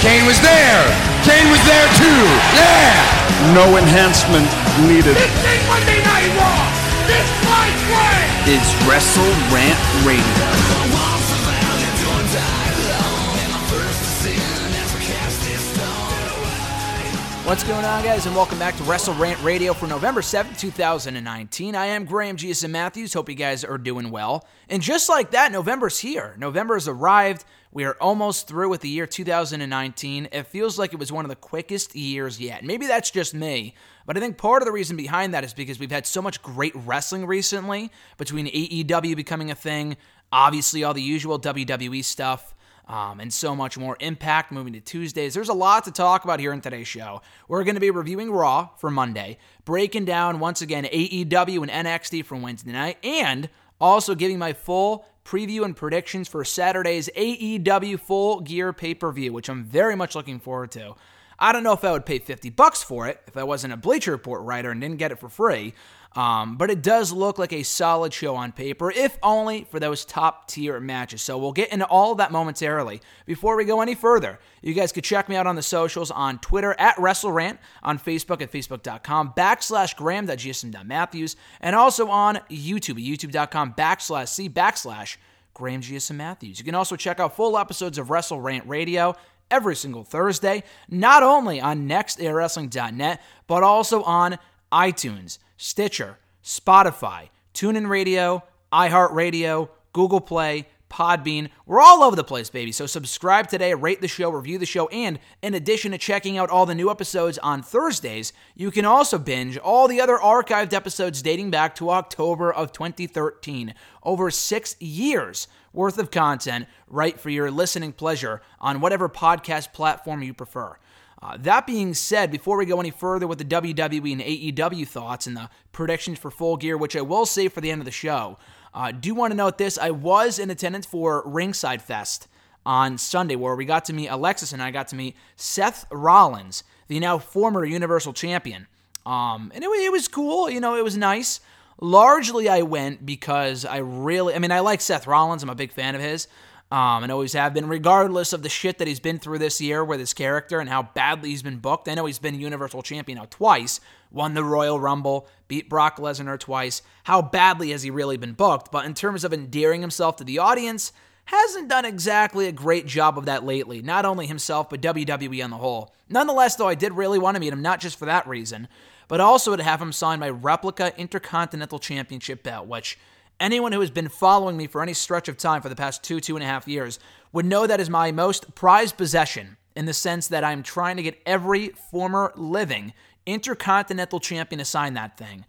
Kane was there. Kane was there too. Yeah. No enhancement needed. This ain't Monday Night Raw. This fight way is Wrestle Rant Radio. What's going on, guys, and welcome back to Wrestle Rant Radio for November 7th, 2019. I am Graham GSM Matthews. Hope you guys are doing well. And just like that, November's here. November has arrived. We are almost through with the year 2019. It feels like it was one of the quickest years yet. Maybe that's just me, but I think part of the reason behind that is because we've had so much great wrestling recently between AEW becoming a thing, obviously all the usual WWE stuff um, and so much more. Impact moving to Tuesdays. There's a lot to talk about here in today's show. We're going to be reviewing Raw for Monday, breaking down once again AEW and NXT from Wednesday night, and also giving my full preview and predictions for Saturday's AEW Full Gear pay per view, which I'm very much looking forward to. I don't know if I would pay 50 bucks for it if I wasn't a Bleacher Report writer and didn't get it for free. Um, but it does look like a solid show on paper, if only for those top tier matches. So we'll get into all of that momentarily. Before we go any further, you guys could check me out on the socials on Twitter at WrestleRant, on Facebook at Facebook.com backslash Graham.GSM.Matthews, and also on YouTube, YouTube.com backslash C backslash Graham GSM Matthews. You can also check out full episodes of Wrestle Rant Radio every single Thursday, not only on nexterawrestling.net, but also on iTunes, Stitcher, Spotify, TuneIn Radio, iHeartRadio, Google Play, Podbean. We're all over the place, baby. So subscribe today, rate the show, review the show, and in addition to checking out all the new episodes on Thursdays, you can also binge all the other archived episodes dating back to October of 2013. Over six years worth of content right for your listening pleasure on whatever podcast platform you prefer. Uh, that being said, before we go any further with the WWE and AEW thoughts and the predictions for full gear, which I will save for the end of the show, uh, do want to note this. I was in attendance for Ringside Fest on Sunday, where we got to meet Alexis and I got to meet Seth Rollins, the now former Universal Champion. Um, and it, it was cool, you know, it was nice. Largely, I went because I really, I mean, I like Seth Rollins, I'm a big fan of his um, and always have been, regardless of the shit that he's been through this year with his character and how badly he's been booked. I know he's been Universal Champion now twice, won the Royal Rumble, beat Brock Lesnar twice. How badly has he really been booked? But in terms of endearing himself to the audience, hasn't done exactly a great job of that lately. Not only himself, but WWE on the whole. Nonetheless, though, I did really want to meet him, not just for that reason, but also to have him sign my replica Intercontinental Championship belt, which Anyone who has been following me for any stretch of time for the past two, two and a half years would know that is my most prized possession in the sense that I'm trying to get every former living intercontinental champion to sign that thing.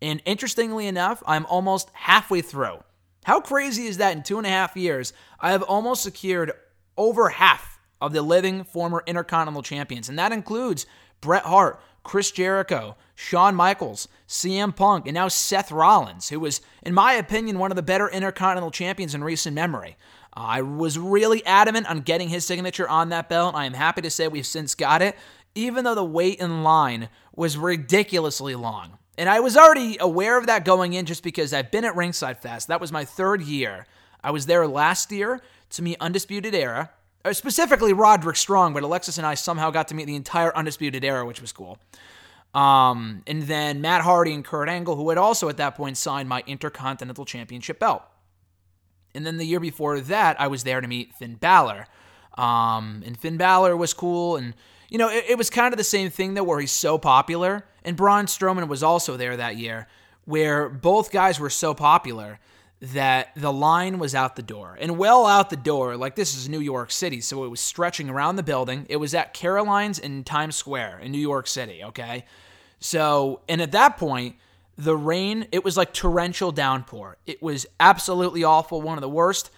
And interestingly enough, I'm almost halfway through. How crazy is that in two and a half years? I have almost secured over half of the living former intercontinental champions, and that includes Bret Hart, Chris Jericho, Shawn Michaels, CM Punk, and now Seth Rollins, who was, in my opinion, one of the better Intercontinental champions in recent memory. I was really adamant on getting his signature on that belt. I am happy to say we've since got it, even though the wait in line was ridiculously long. And I was already aware of that going in just because I've been at Ringside Fest. That was my third year. I was there last year to meet Undisputed Era, specifically Roderick Strong, but Alexis and I somehow got to meet the entire Undisputed Era, which was cool. Um, and then Matt Hardy and Kurt Angle, who had also at that point signed my Intercontinental Championship belt. And then the year before that, I was there to meet Finn Balor. Um, and Finn Balor was cool. And, you know, it, it was kind of the same thing, though, where he's so popular. And Braun Strowman was also there that year, where both guys were so popular that the line was out the door and well out the door. Like this is New York City, so it was stretching around the building. It was at Caroline's in Times Square in New York City, okay? So, and at that point, the rain, it was like torrential downpour. It was absolutely awful, one of the worst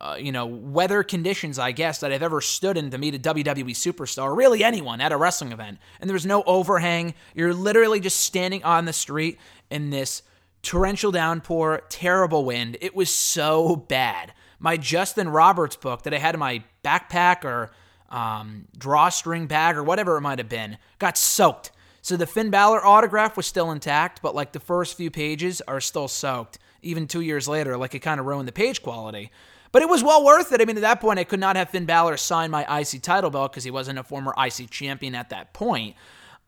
uh, you know, weather conditions, I guess, that I've ever stood in to meet a WWE superstar, really anyone at a wrestling event. And there's no overhang. You're literally just standing on the street in this torrential downpour, terrible wind. It was so bad. My Justin Roberts book that I had in my backpack or um, drawstring bag or whatever it might have been got soaked. So the Finn Balor autograph was still intact, but like the first few pages are still soaked. Even two years later, like it kind of ruined the page quality. But it was well worth it. I mean, at that point, I could not have Finn Balor sign my IC title belt because he wasn't a former IC champion at that point.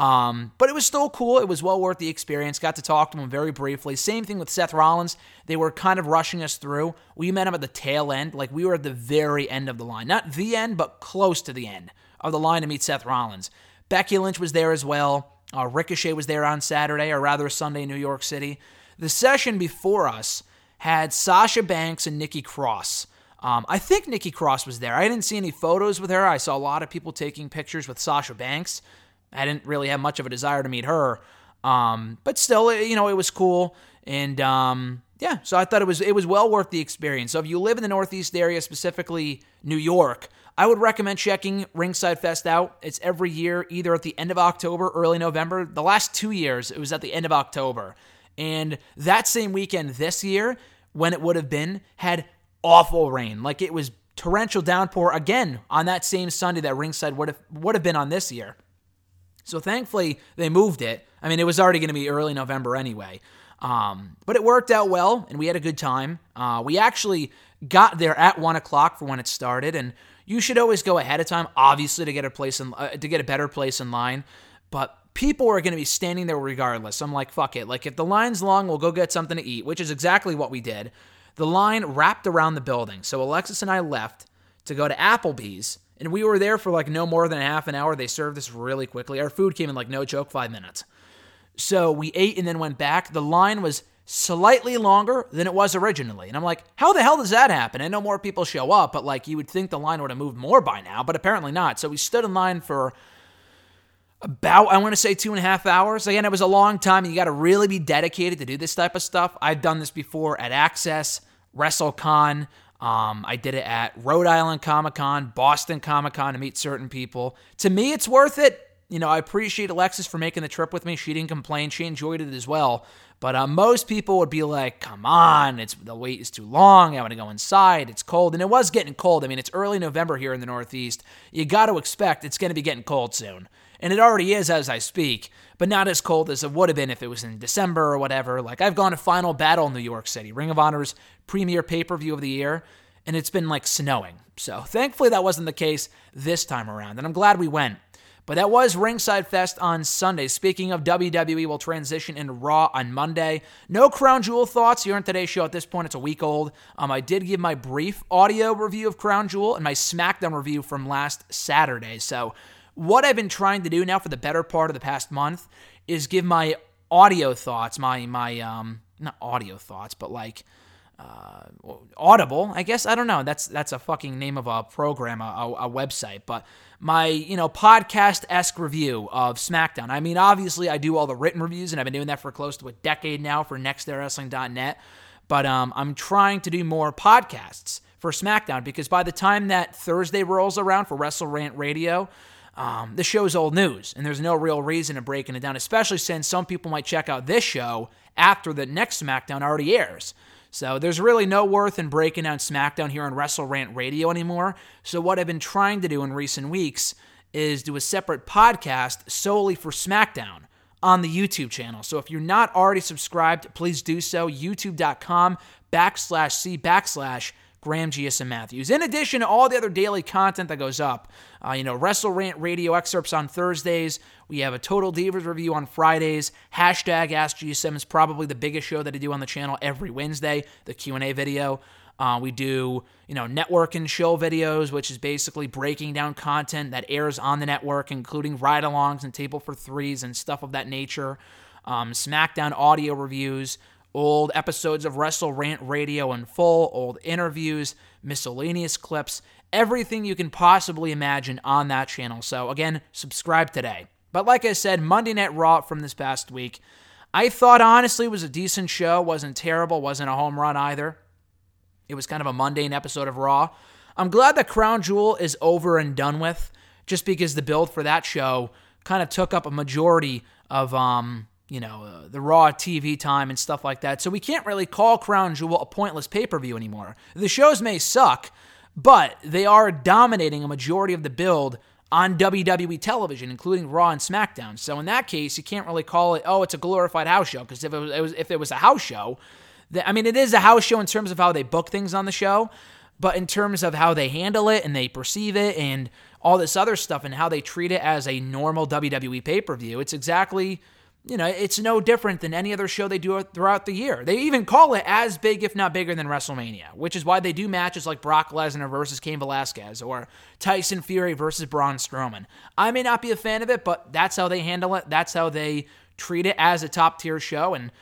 Um, but it was still cool. It was well worth the experience. Got to talk to him very briefly. Same thing with Seth Rollins. They were kind of rushing us through. We met him at the tail end. Like we were at the very end of the line. Not the end, but close to the end of the line to meet Seth Rollins. Becky Lynch was there as well. Uh, Ricochet was there on Saturday, or rather Sunday in New York City. The session before us had Sasha Banks and Nikki Cross. Um, I think Nikki Cross was there. I didn't see any photos with her. I saw a lot of people taking pictures with Sasha Banks. I didn't really have much of a desire to meet her. Um, but still, you know, it was cool. And um, yeah, so I thought it was it was well worth the experience. So if you live in the Northeast area, specifically New York, I would recommend checking Ringside Fest out. It's every year, either at the end of October, early November. The last two years, it was at the end of October. And that same weekend this year, when it would have been, had awful rain. Like it was torrential downpour again on that same Sunday that Ringside would have would have been on this year. So thankfully they moved it. I mean, it was already going to be early November anyway. Um, but it worked out well, and we had a good time. Uh, we actually got there at one o'clock for when it started, and you should always go ahead of time, obviously, to get a place in, uh, to get a better place in line. But people are going to be standing there regardless. I'm like, fuck it. Like if the line's long, we'll go get something to eat, which is exactly what we did. The line wrapped around the building, so Alexis and I left to go to Applebee's and we were there for like no more than a half an hour. They served us really quickly. Our food came in like no joke, five minutes. So we ate and then went back. The line was slightly longer than it was originally. And I'm like, how the hell does that happen? I know more people show up, but like you would think the line would have moved more by now, but apparently not. So we stood in line for about, I want to say two and a half hours. Again, it was a long time. and You got to really be dedicated to do this type of stuff. I've done this before at Axxess, WrestleCon. Um, I did it at Rhode Island Comic Con, Boston Comic Con to meet certain people. To me, it's worth it. You know, I appreciate Alexis for making the trip with me. She didn't complain. She enjoyed it as well. But uh, most people would be like, "Come on, it's the wait is too long. I want to go inside. It's cold." And it was getting cold. I mean, it's early November here in the Northeast. You got to expect it's going to be getting cold soon, and it already is as I speak. But not as cold as it would have been if it was in December or whatever. Like I've gone to Final Battle in New York City, Ring of Honor's premier pay per view of the year, and it's been like snowing. So thankfully that wasn't the case this time around, and I'm glad we went. But that was Ringside Fest on Sunday. Speaking of WWE, we'll transition into Raw on Monday. No Crown Jewel thoughts here on today's show. At this point, it's a week old. Um, I did give my brief audio review of Crown Jewel and my SmackDown review from last Saturday. So, what I've been trying to do now for the better part of the past month is give my audio thoughts, my my um not audio thoughts, but like uh, Audible, I guess. I don't know. That's that's a fucking name of a program, a, a website. But my you know podcast esque review of SmackDown. I mean, obviously, I do all the written reviews, and I've been doing that for close to a decade now for NextEraWrestling.net. But um, I'm trying to do more podcasts for SmackDown because by the time that Thursday rolls around for Wrestle Rant Radio, um, the show's old news, and there's no real reason to breaking it down, especially since some people might check out this show after the next SmackDown already airs. So there's really no worth in breaking down SmackDown here on Wrestle Rant Radio anymore. So what I've been trying to do in recent weeks is do a separate podcast solely for SmackDown on the YouTube channel. So if you're not already subscribed, please do so. YouTube.com backslash C backslash Graham GSM Matthews. In addition to all the other daily content that goes up, uh, you know, Wrestle Rant radio excerpts on Thursdays. We have a Total Divas review on Fridays. Hashtag Ask GSM is probably the biggest show that I do on the channel every Wednesday. The Q and A video. Uh, we do, you know, network and show videos, which is basically breaking down content that airs on the network, including ride-alongs and table for threes and stuff of that nature. Um, SmackDown audio reviews old episodes of Wrestle Rant Radio in full, old interviews, miscellaneous clips, everything you can possibly imagine on that channel. So, again, subscribe today. But like I said, Monday Night Raw from this past week, I thought honestly was a decent show, wasn't terrible, wasn't a home run either. It was kind of a mundane episode of Raw. I'm glad that Crown Jewel is over and done with, just because the build for that show kind of took up a majority of um, you know, uh, the Raw TV time and stuff like that. So we can't really call Crown Jewel a pointless pay per view anymore. The shows may suck, but they are dominating a majority of the build on WWE television, including Raw and SmackDown. So in that case, you can't really call it, oh, it's a glorified house show, because if it was, it was, if it was a house show, I mean, it is a house show in terms of how they book things on the show, but in terms of how they handle it and they perceive it and all this other stuff and how they treat it as a normal WWE pay per view, it's exactly you know, it's no different than any other show they do throughout the year. They even call it as big, if not bigger, than WrestleMania, which is why they do matches like Brock Lesnar versus Cain Velasquez or Tyson Fury versus Braun Strowman. I may not be a fan of it, but that's how they handle it. That's how they treat it as a top tier show, and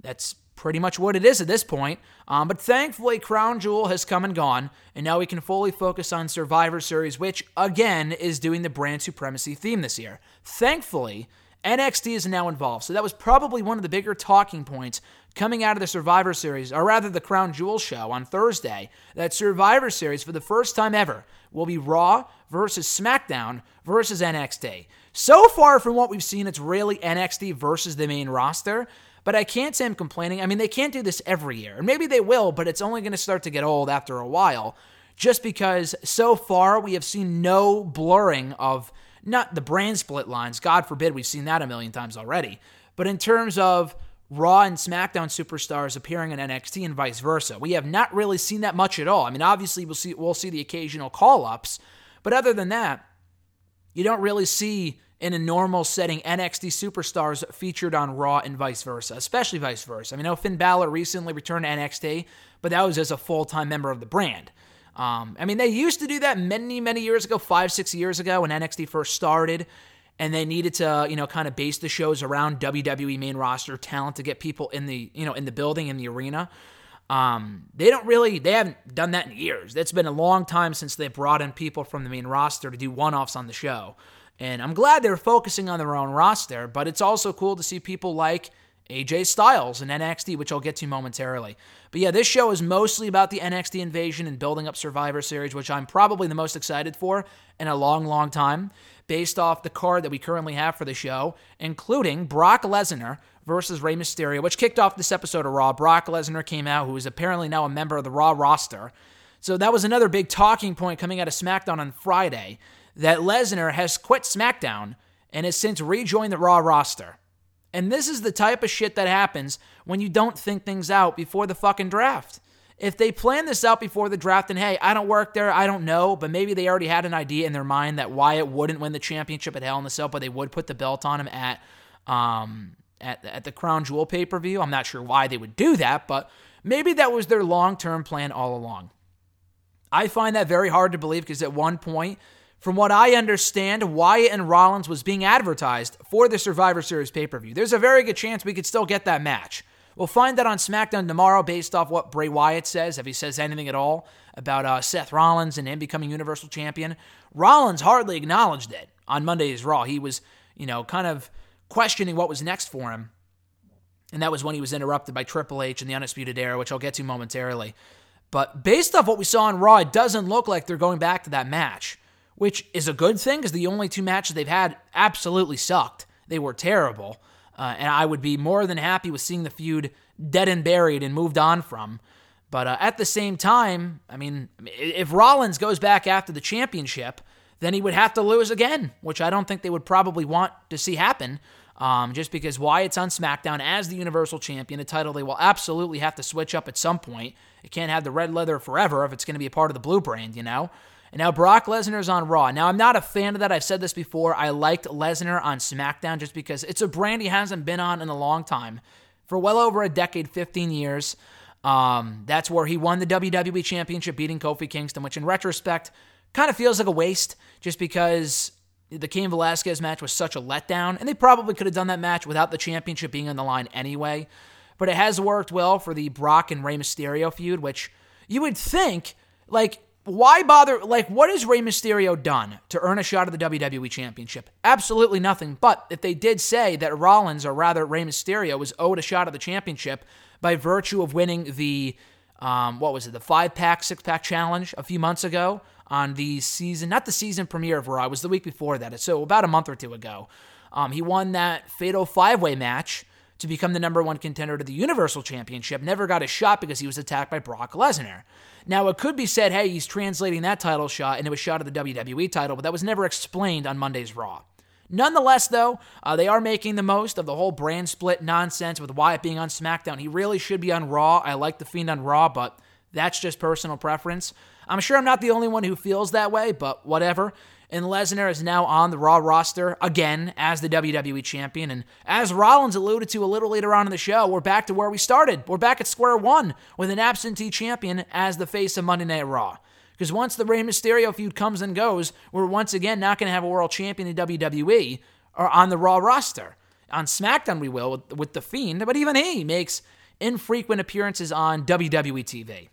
that's pretty much what it is at this point. Um, but thankfully, Crown Jewel has come and gone, and now we can fully focus on Survivor Series, which again is doing the brand supremacy theme this year. Thankfully, NXT is now involved. So that was probably one of the bigger talking points coming out of the Survivor Series, or rather the Crown Jewel show on Thursday. That Survivor Series, for the first time ever, will be Raw versus SmackDown versus NXT. So far from what we've seen, it's really NXT versus the main roster. But I can't say I'm complaining. I mean, they can't do this every year. And maybe they will, but it's only going to start to get old after a while. Just because so far we have seen no blurring of not the brand split lines, God forbid, we've seen that a million times already. But in terms of Raw and SmackDown superstars appearing in NXT and vice versa, we have not really seen that much at all. I mean, obviously we'll see we'll see the occasional call ups, but other than that, you don't really see in a normal setting NXT superstars featured on Raw and vice versa, especially vice versa. I mean, I know Finn Balor recently returned to NXT, but that was as a full time member of the brand. Um, I mean, they used to do that many, many years ago, five, six years ago when NXT first started, and they needed to, you know, kind of base the shows around WWE main roster talent to get people in the, you know, in the building, in the arena. Um, they don't really, they haven't done that in years. It's been a long time since they brought in people from the main roster to do one offs on the show. And I'm glad they're focusing on their own roster, but it's also cool to see people like AJ Styles and NXT, which I'll get to momentarily. But yeah, this show is mostly about the NXT invasion and building up Survivor Series, which I'm probably the most excited for in a long, long time, based off the card that we currently have for the show, including Brock Lesnar versus Rey Mysterio, which kicked off this episode of Raw. Brock Lesnar came out, who is apparently now a member of the Raw roster. So that was another big talking point coming out of SmackDown on Friday that Lesnar has quit SmackDown and has since rejoined the Raw roster. And this is the type of shit that happens when you don't think things out before the fucking draft. If they plan this out before the draft and hey, I don't work there, I don't know, but maybe they already had an idea in their mind that Wyatt wouldn't win the championship at Hell in the Cell, but they would put the belt on him at um at, at the Crown Jewel pay-per-view. I'm not sure why they would do that, but maybe that was their long-term plan all along. I find that very hard to believe because at one point from what I understand, Wyatt and Rollins was being advertised for the Survivor Series pay per view. There's a very good chance we could still get that match. We'll find that on SmackDown tomorrow based off what Bray Wyatt says, if he says anything at all about uh, Seth Rollins and him becoming Universal Champion. Rollins hardly acknowledged it on Monday's Raw. He was, you know, kind of questioning what was next for him. And that was when he was interrupted by Triple H and the Undisputed Era, which I'll get to momentarily. But based off what we saw on Raw, it doesn't look like they're going back to that match which is a good thing because the only two matches they've had absolutely sucked. They were terrible. Uh, and I would be more than happy with seeing the feud dead and buried and moved on from. But uh, at the same time, I mean, if Rollins goes back after the championship, then he would have to lose again, which I don't think they would probably want to see happen. Um, just because Wyatt's on SmackDown as the Universal Champion, a title they will absolutely have to switch up at some point. It can't have the red leather forever if it's going to be a part of the blue brand, you know? And now Brock Lesnar's on Raw. Now, I'm not a fan of that. I've said this before. I liked Lesnar on SmackDown just because it's a brand he hasn't been on in a long time. For well over a decade, 15 years. Um, that's where he won the WWE Championship, beating Kofi Kingston, which in retrospect kind of feels like a waste just because the Cain Velasquez match was such a letdown. And they probably could have done that match without the championship being on the line anyway. But it has worked well for the Brock and Rey Mysterio feud, which you would think, like, why bother? Like, what has Rey Mysterio done to earn a shot at the WWE Championship? Absolutely nothing. But if they did say that Rollins, or rather Rey Mysterio, was owed a shot at the championship by virtue of winning the um, what was it, the five pack, six pack challenge a few months ago on the season, not the season premiere of Raw, it was the week before that. So about a month or two ago. Um, he won that fatal five way match to become the number one contender to the Universal Championship. Never got a shot because he was attacked by Brock Lesnar. Now, it could be said, hey, he's translating that title shot into a shot of the WWE title, but that was never explained on Monday's Raw. Nonetheless, though, uh, they are making the most of the whole brand split nonsense with Wyatt being on SmackDown. He really should be on Raw. I like The Fiend on Raw, but that's just personal preference. I'm sure I'm not the only one who feels that way, but whatever. And Lesnar is now on the Raw roster again as the WWE champion. And as Rollins alluded to a little later on in the show, we're back to where we started. We're back at square one with an absentee champion as the face of Monday Night Raw. Because once the Rey Mysterio feud comes and goes, we're once again not going to have a world champion in WWE or on the Raw roster. On SmackDown, we will with, with The Fiend, but even he makes infrequent appearances on WWE TV.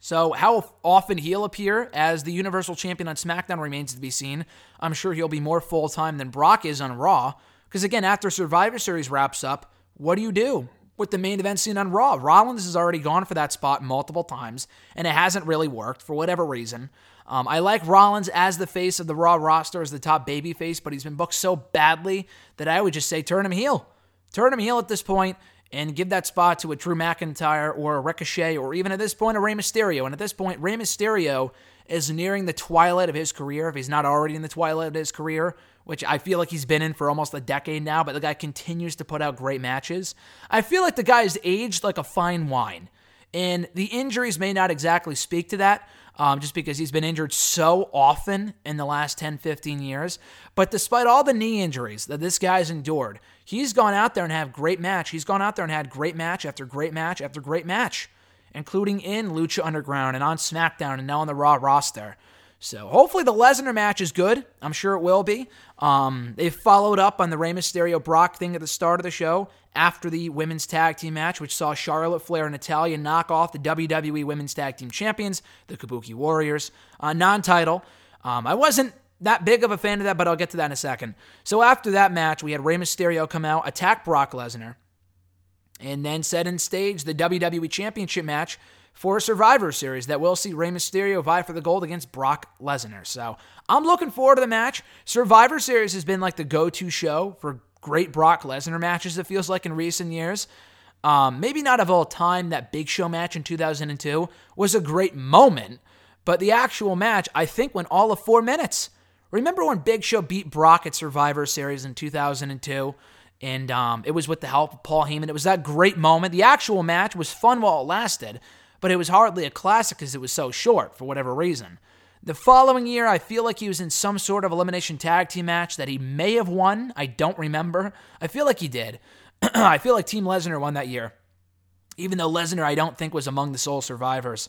So, how often he'll appear as the Universal Champion on SmackDown remains to be seen. I'm sure he'll be more full time than Brock is on Raw. Because, again, after Survivor Series wraps up, what do you do with the main event scene on Raw? Rollins has already gone for that spot multiple times, and it hasn't really worked for whatever reason. Um, I like Rollins as the face of the Raw roster, as the top baby face, but he's been booked so badly that I would just say turn him heel. Turn him heel at this point and give that spot to a Drew McIntyre or a Ricochet or even at this point a Rey Mysterio. And at this point, Rey Mysterio is nearing the twilight of his career, if he's not already in the twilight of his career, which I feel like he's been in for almost a decade now, but the guy continues to put out great matches. I feel like the guy aged like a fine wine. And the injuries may not exactly speak to that, um, just because he's been injured so often in the last 10, 15 years. But despite all the knee injuries that this guy's endured, he's gone out there and had great match. He's gone out there and had great match after great match after great match, including in Lucha Underground and on SmackDown and now on the Raw roster. So hopefully the Lesnar match is good. I'm sure it will be. Um, they followed up on the Rey Mysterio Brock thing at the start of the show after the women's tag team match, which saw Charlotte Flair and Natalya knock off the WWE Women's Tag Team Champions, the Kabuki Warriors, uh, non-title. Um, I wasn't that big of a fan of that, but I'll get to that in a second. So after that match, we had Rey Mysterio come out, attack Brock Lesnar, and then set in stage the WWE Championship match for a Survivor Series that will see Rey Mysterio vie for the gold against Brock Lesnar. So I'm looking forward to the match. Survivor Series has been like the go to show for great Brock Lesnar matches, it feels like in recent years. Um, maybe not of all time, that Big Show match in 2002 was a great moment, but the actual match, I think, went all of four minutes. Remember when Big Show beat Brock at Survivor Series in 2002? And um, it was with the help of Paul Heyman. It was that great moment. The actual match was fun while it lasted, but it was hardly a classic because it was so short for whatever reason. The following year, I feel like he was in some sort of elimination tag team match that he may have won. I don't remember. I feel like he did. I feel like Team Lesnar won that year, even though Lesnar I don't think was among the sole survivors.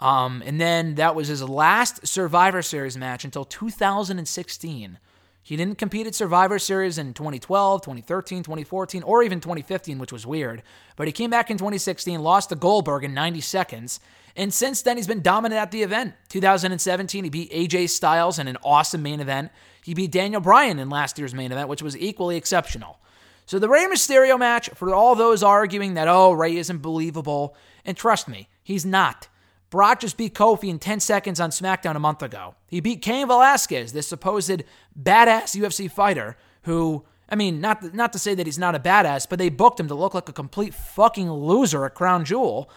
Um, and then that was his last Survivor Series match until 2016. He didn't compete at Survivor Series in 2012, 2013, 2014, or even 2015, which was weird. But he came back in 2016, lost to Goldberg in 90 seconds, and since then he's been dominant at the event. 2017, he beat AJ Styles in an awesome main event. He beat Daniel Bryan in last year's main event, which was equally exceptional. So the Rey Mysterio match, for all those arguing that, oh, Rey isn't believable, and trust me, he's not. Brock just beat Kofi in 10 seconds on SmackDown a month ago. He beat Cain Velasquez, this supposed badass UFC fighter who, I mean, not, not to say that he's not a badass, but they booked him to look like a complete fucking loser at Crown Jewel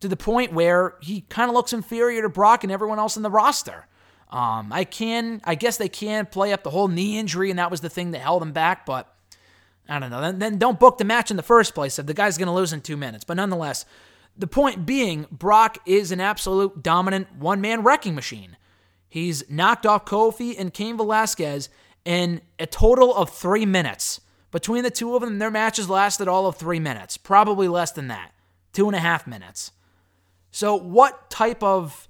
to the point where he kind of looks inferior to Brock and everyone else in the roster. Um, I can, I guess they can play up the whole knee injury, and that was the thing that held him back, but I don't know. Then, then don't book the match in the first place if the guy's going to lose in two minutes. But nonetheless, the point being, Brock is an absolute dominant one man wrecking machine. He's knocked off Kofi and Cain Velasquez in a total of three minutes. Between the two of them, their matches lasted all of three minutes, probably less than that, two and a half minutes. So, what type of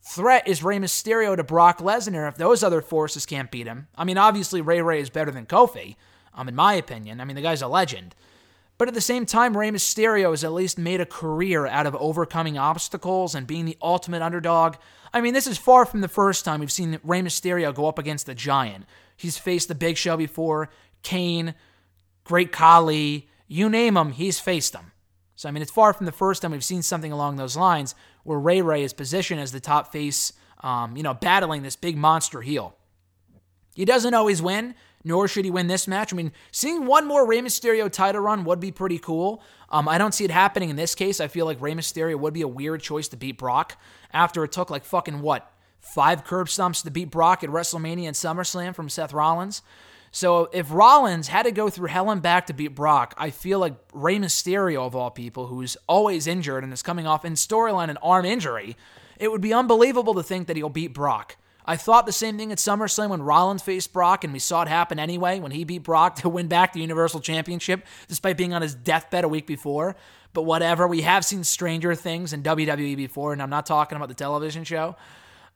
threat is Rey Mysterio to Brock Lesnar if those other forces can't beat him? I mean, obviously, Ray Ray is better than Kofi, um, in my opinion. I mean, the guy's a legend. But at the same time, Rey Mysterio has at least made a career out of overcoming obstacles and being the ultimate underdog. I mean, this is far from the first time we've seen Rey Mysterio go up against the Giant. He's faced the Big Show before, Kane, Great Khali, you name him, he's faced them. So, I mean, it's far from the first time we've seen something along those lines where Ray Ray is positioned as the top face, um, you know, battling this big monster heel. He doesn't always win, nor should he win this match. I mean, seeing one more Rey Mysterio title run would be pretty cool. Um, I don't see it happening in this case. I feel like Rey Mysterio would be a weird choice to beat Brock after it took like fucking what, five curb stomps to beat Brock at WrestleMania and SummerSlam from Seth Rollins. So if Rollins had to go through hell and back to beat Brock, I feel like Rey Mysterio, of all people, who's always injured and is coming off in storyline an arm injury, it would be unbelievable to think that he'll beat Brock. I thought the same thing at SummerSlam when Rollins faced Brock, and we saw it happen anyway when he beat Brock to win back the Universal Championship, despite being on his deathbed a week before. But whatever, we have seen stranger things in WWE before, and I'm not talking about the television show.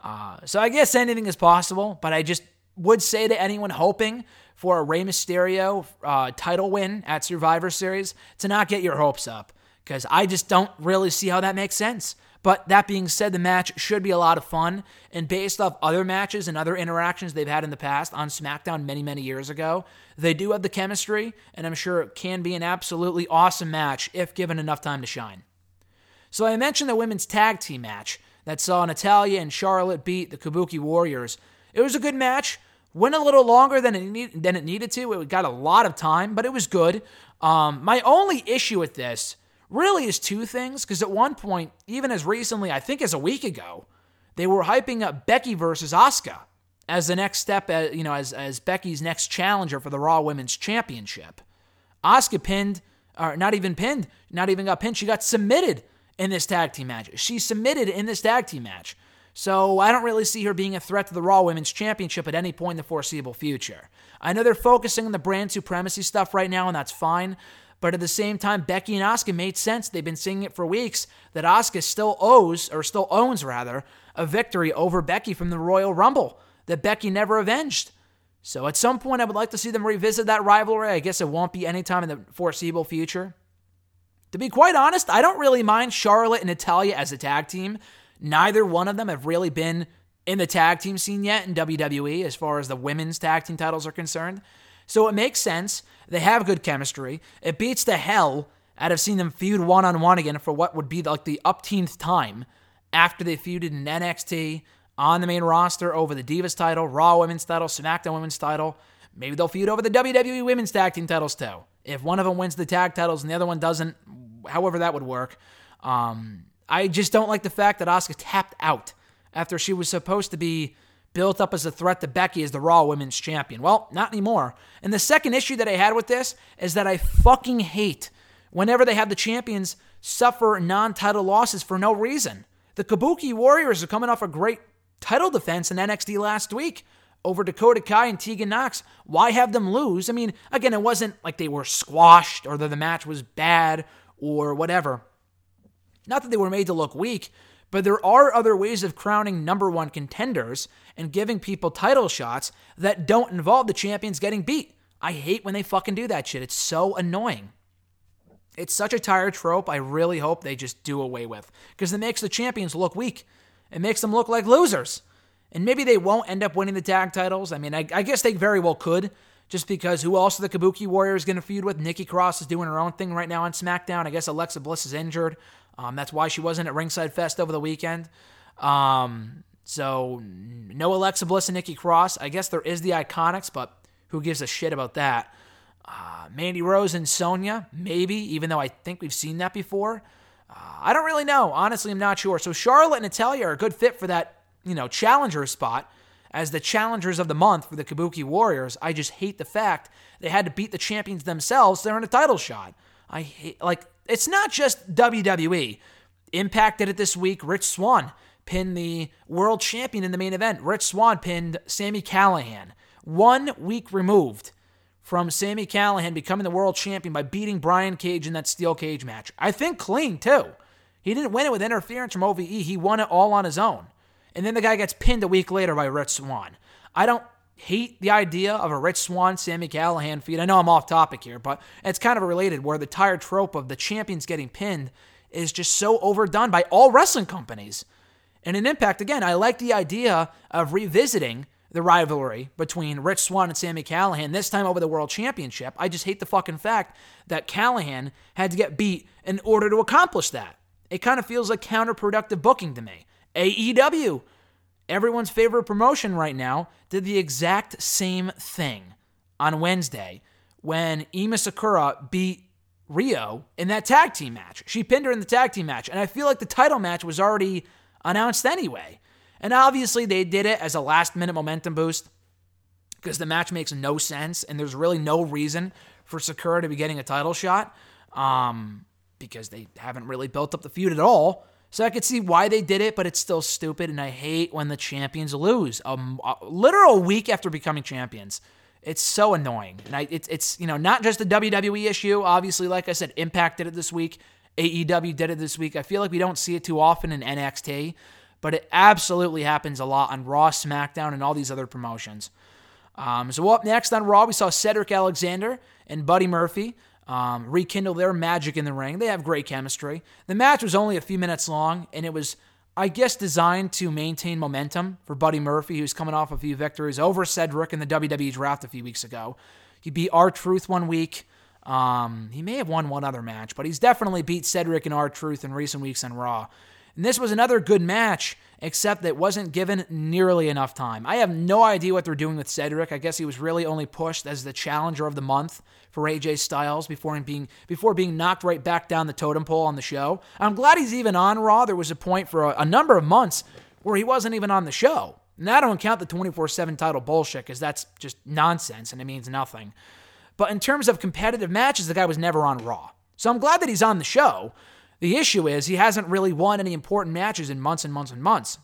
Uh, so I guess anything is possible, but I just would say to anyone hoping for a Rey Mysterio uh, title win at Survivor Series to not get your hopes up because I just don't really see how that makes sense. But that being said, the match should be a lot of fun. And based off other matches and other interactions they've had in the past on SmackDown many, many years ago, they do have the chemistry, and I'm sure it can be an absolutely awesome match if given enough time to shine. So I mentioned the women's tag team match that saw Natalya and Charlotte beat the Kabuki Warriors. It was a good match. Went a little longer than it, need, than it needed to. It got a lot of time, but it was good. Um, my only issue with this really is two things, because at one point, even as recently, I think as a week ago, they were hyping up Becky versus Asuka as the next step, uh, you know, as, as Becky's next challenger for the Raw Women's Championship. Asuka pinned, or not even pinned, not even got pinned. She got submitted in this tag team match. She submitted in this tag team match. So I don't really see her being a threat to the Raw Women's Championship at any point in the foreseeable future. I know they're focusing on the brand supremacy stuff right now, and that's fine. But at the same time, Becky and Asuka made sense. They've been saying it for weeks that Asuka still owes, or still owns rather, a victory over Becky from the Royal Rumble that Becky never avenged. So at some point, I would like to see them revisit that rivalry. I guess it won't be anytime in the foreseeable future. To be quite honest, I don't really mind Charlotte and Natalya as a tag team. Neither one of them have really been in the tag team scene yet in WWE as far as the women's tag team titles are concerned. So it makes sense. They have good chemistry. It beats the hell out of seeing them feud one on one again for what would be like the upteenth time after they feuded in NXT on the main roster over the Divas title, Raw Women's title, SmackDown Women's title. Maybe they'll feud over the WWE Women's Tag Team titles too. If one of them wins the tag titles and the other one doesn't, however that would work. Um, I just don't like the fact that Asuka tapped out after she was supposed to be built up as a threat to Becky as the Raw Women's Champion. Well, not anymore. And the second issue that I had with this is that I fucking hate whenever they have the champions suffer non title losses for no reason. The Kabuki Warriors are coming off a great title defense in NXT last week over Dakota Kai and Tegan Nox. Why have them lose? I mean, again, it wasn't like they were squashed or that the match was bad or whatever. Not that they were made to look weak, but there are other ways of crowning number one contenders and giving people title shots that don't involve the champions getting beat. I hate when they fucking do that shit. It's so annoying. It's such a tired trope. I really hope they just do away with because it makes the champions look weak. It makes them look like losers. And maybe they won't end up winning the tag titles. I mean, I, I guess they very well could, just because who else the Kabuki Warriors going to feud with? Nikki Cross is doing her own thing right now on SmackDown. I guess Alexa Bliss is injured. Um, that's why she wasn't at Ringside Fest over the weekend. Um, so no Alexa Bliss and Nikki Cross. I guess there is the Iconics, but who gives a shit about that? Uh, Mandy Rose and Sonya, maybe, even though I think we've seen that before. Uh, I don't really know. Honestly, I'm not sure. So Charlotte and Natalya are a good fit for that, you know, challenger spot as the challengers of the month for the Kabuki Warriors. I just hate the fact they had to beat the champions themselves. They're in a title shot. I hate, like, it's not just WWE. Impact did it this week. Rich Swann pinned the world champion in the main event. Rich Swann pinned Sami Callihan. One week removed from Sami Callihan becoming the world champion by beating Brian Cage in that steel cage match. I think clean, too. He didn't win it with interference from OVE, he won it all on his own. And then the guy gets pinned a week later by Rich Swann. I don't hate the idea of a Rich Swann, Sami Callihan feud. I know I'm off topic here, but it's kind of related where the tired trope of the champions getting pinned is just so overdone by all wrestling companies. And in Impact, again, I like the idea of revisiting the rivalry between Rich Swann and Sami Callihan, this time over the World Championship. I just hate the fucking fact that Callihan had to get beat in order to accomplish that. It kind of feels like counterproductive booking to me. AEW, everyone's favorite promotion right now, did the exact same thing on Wednesday when Emi Sakura beat Riho in that tag team match. She pinned her in the tag team match, and I feel like the title match was already announced anyway. And obviously, they did it as a last minute momentum boost because the match makes no sense, and there's really no reason for Sakura to be getting a title shot um, because they haven't really built up the feud at all. So I could see why they did it, but it's still stupid, and I hate when the champions lose. Um, a literal week after becoming champions. It's so annoying. And I, it's, it's, you know, not just a WWE issue. Obviously, like I said, Impact did it this week. AEW did it this week. I feel like we don't see it too often in NXT, but it absolutely happens a lot on Raw, SmackDown, and all these other promotions. Um, so up next on Raw, we saw Cedric Alexander and Buddy Murphy um, rekindle their magic in the ring. They have great chemistry. The match was only a few minutes long, and it was, I guess, designed to maintain momentum for Buddy Murphy, who's coming off a few victories over Cedric in the WWE draft a few weeks ago. He beat R-Truth one week. Um, he may have won one other match, but he's definitely beat Cedric and R-Truth in recent weeks on Raw. And this was another good match, except that wasn't given nearly enough time. I have no idea what they're doing with Cedric. I guess he was really only pushed as the challenger of the month for AJ Styles before being before being knocked right back down the totem pole on the show. I'm glad he's even on Raw. There was a point for a, a number of months where he wasn't even on the show. And I don't count the 24/7 title bullshit because that's just nonsense and it means nothing. But in terms of competitive matches, the guy was never on Raw. So I'm glad that he's on the show. The issue is he hasn't really won any important matches in months and months and months.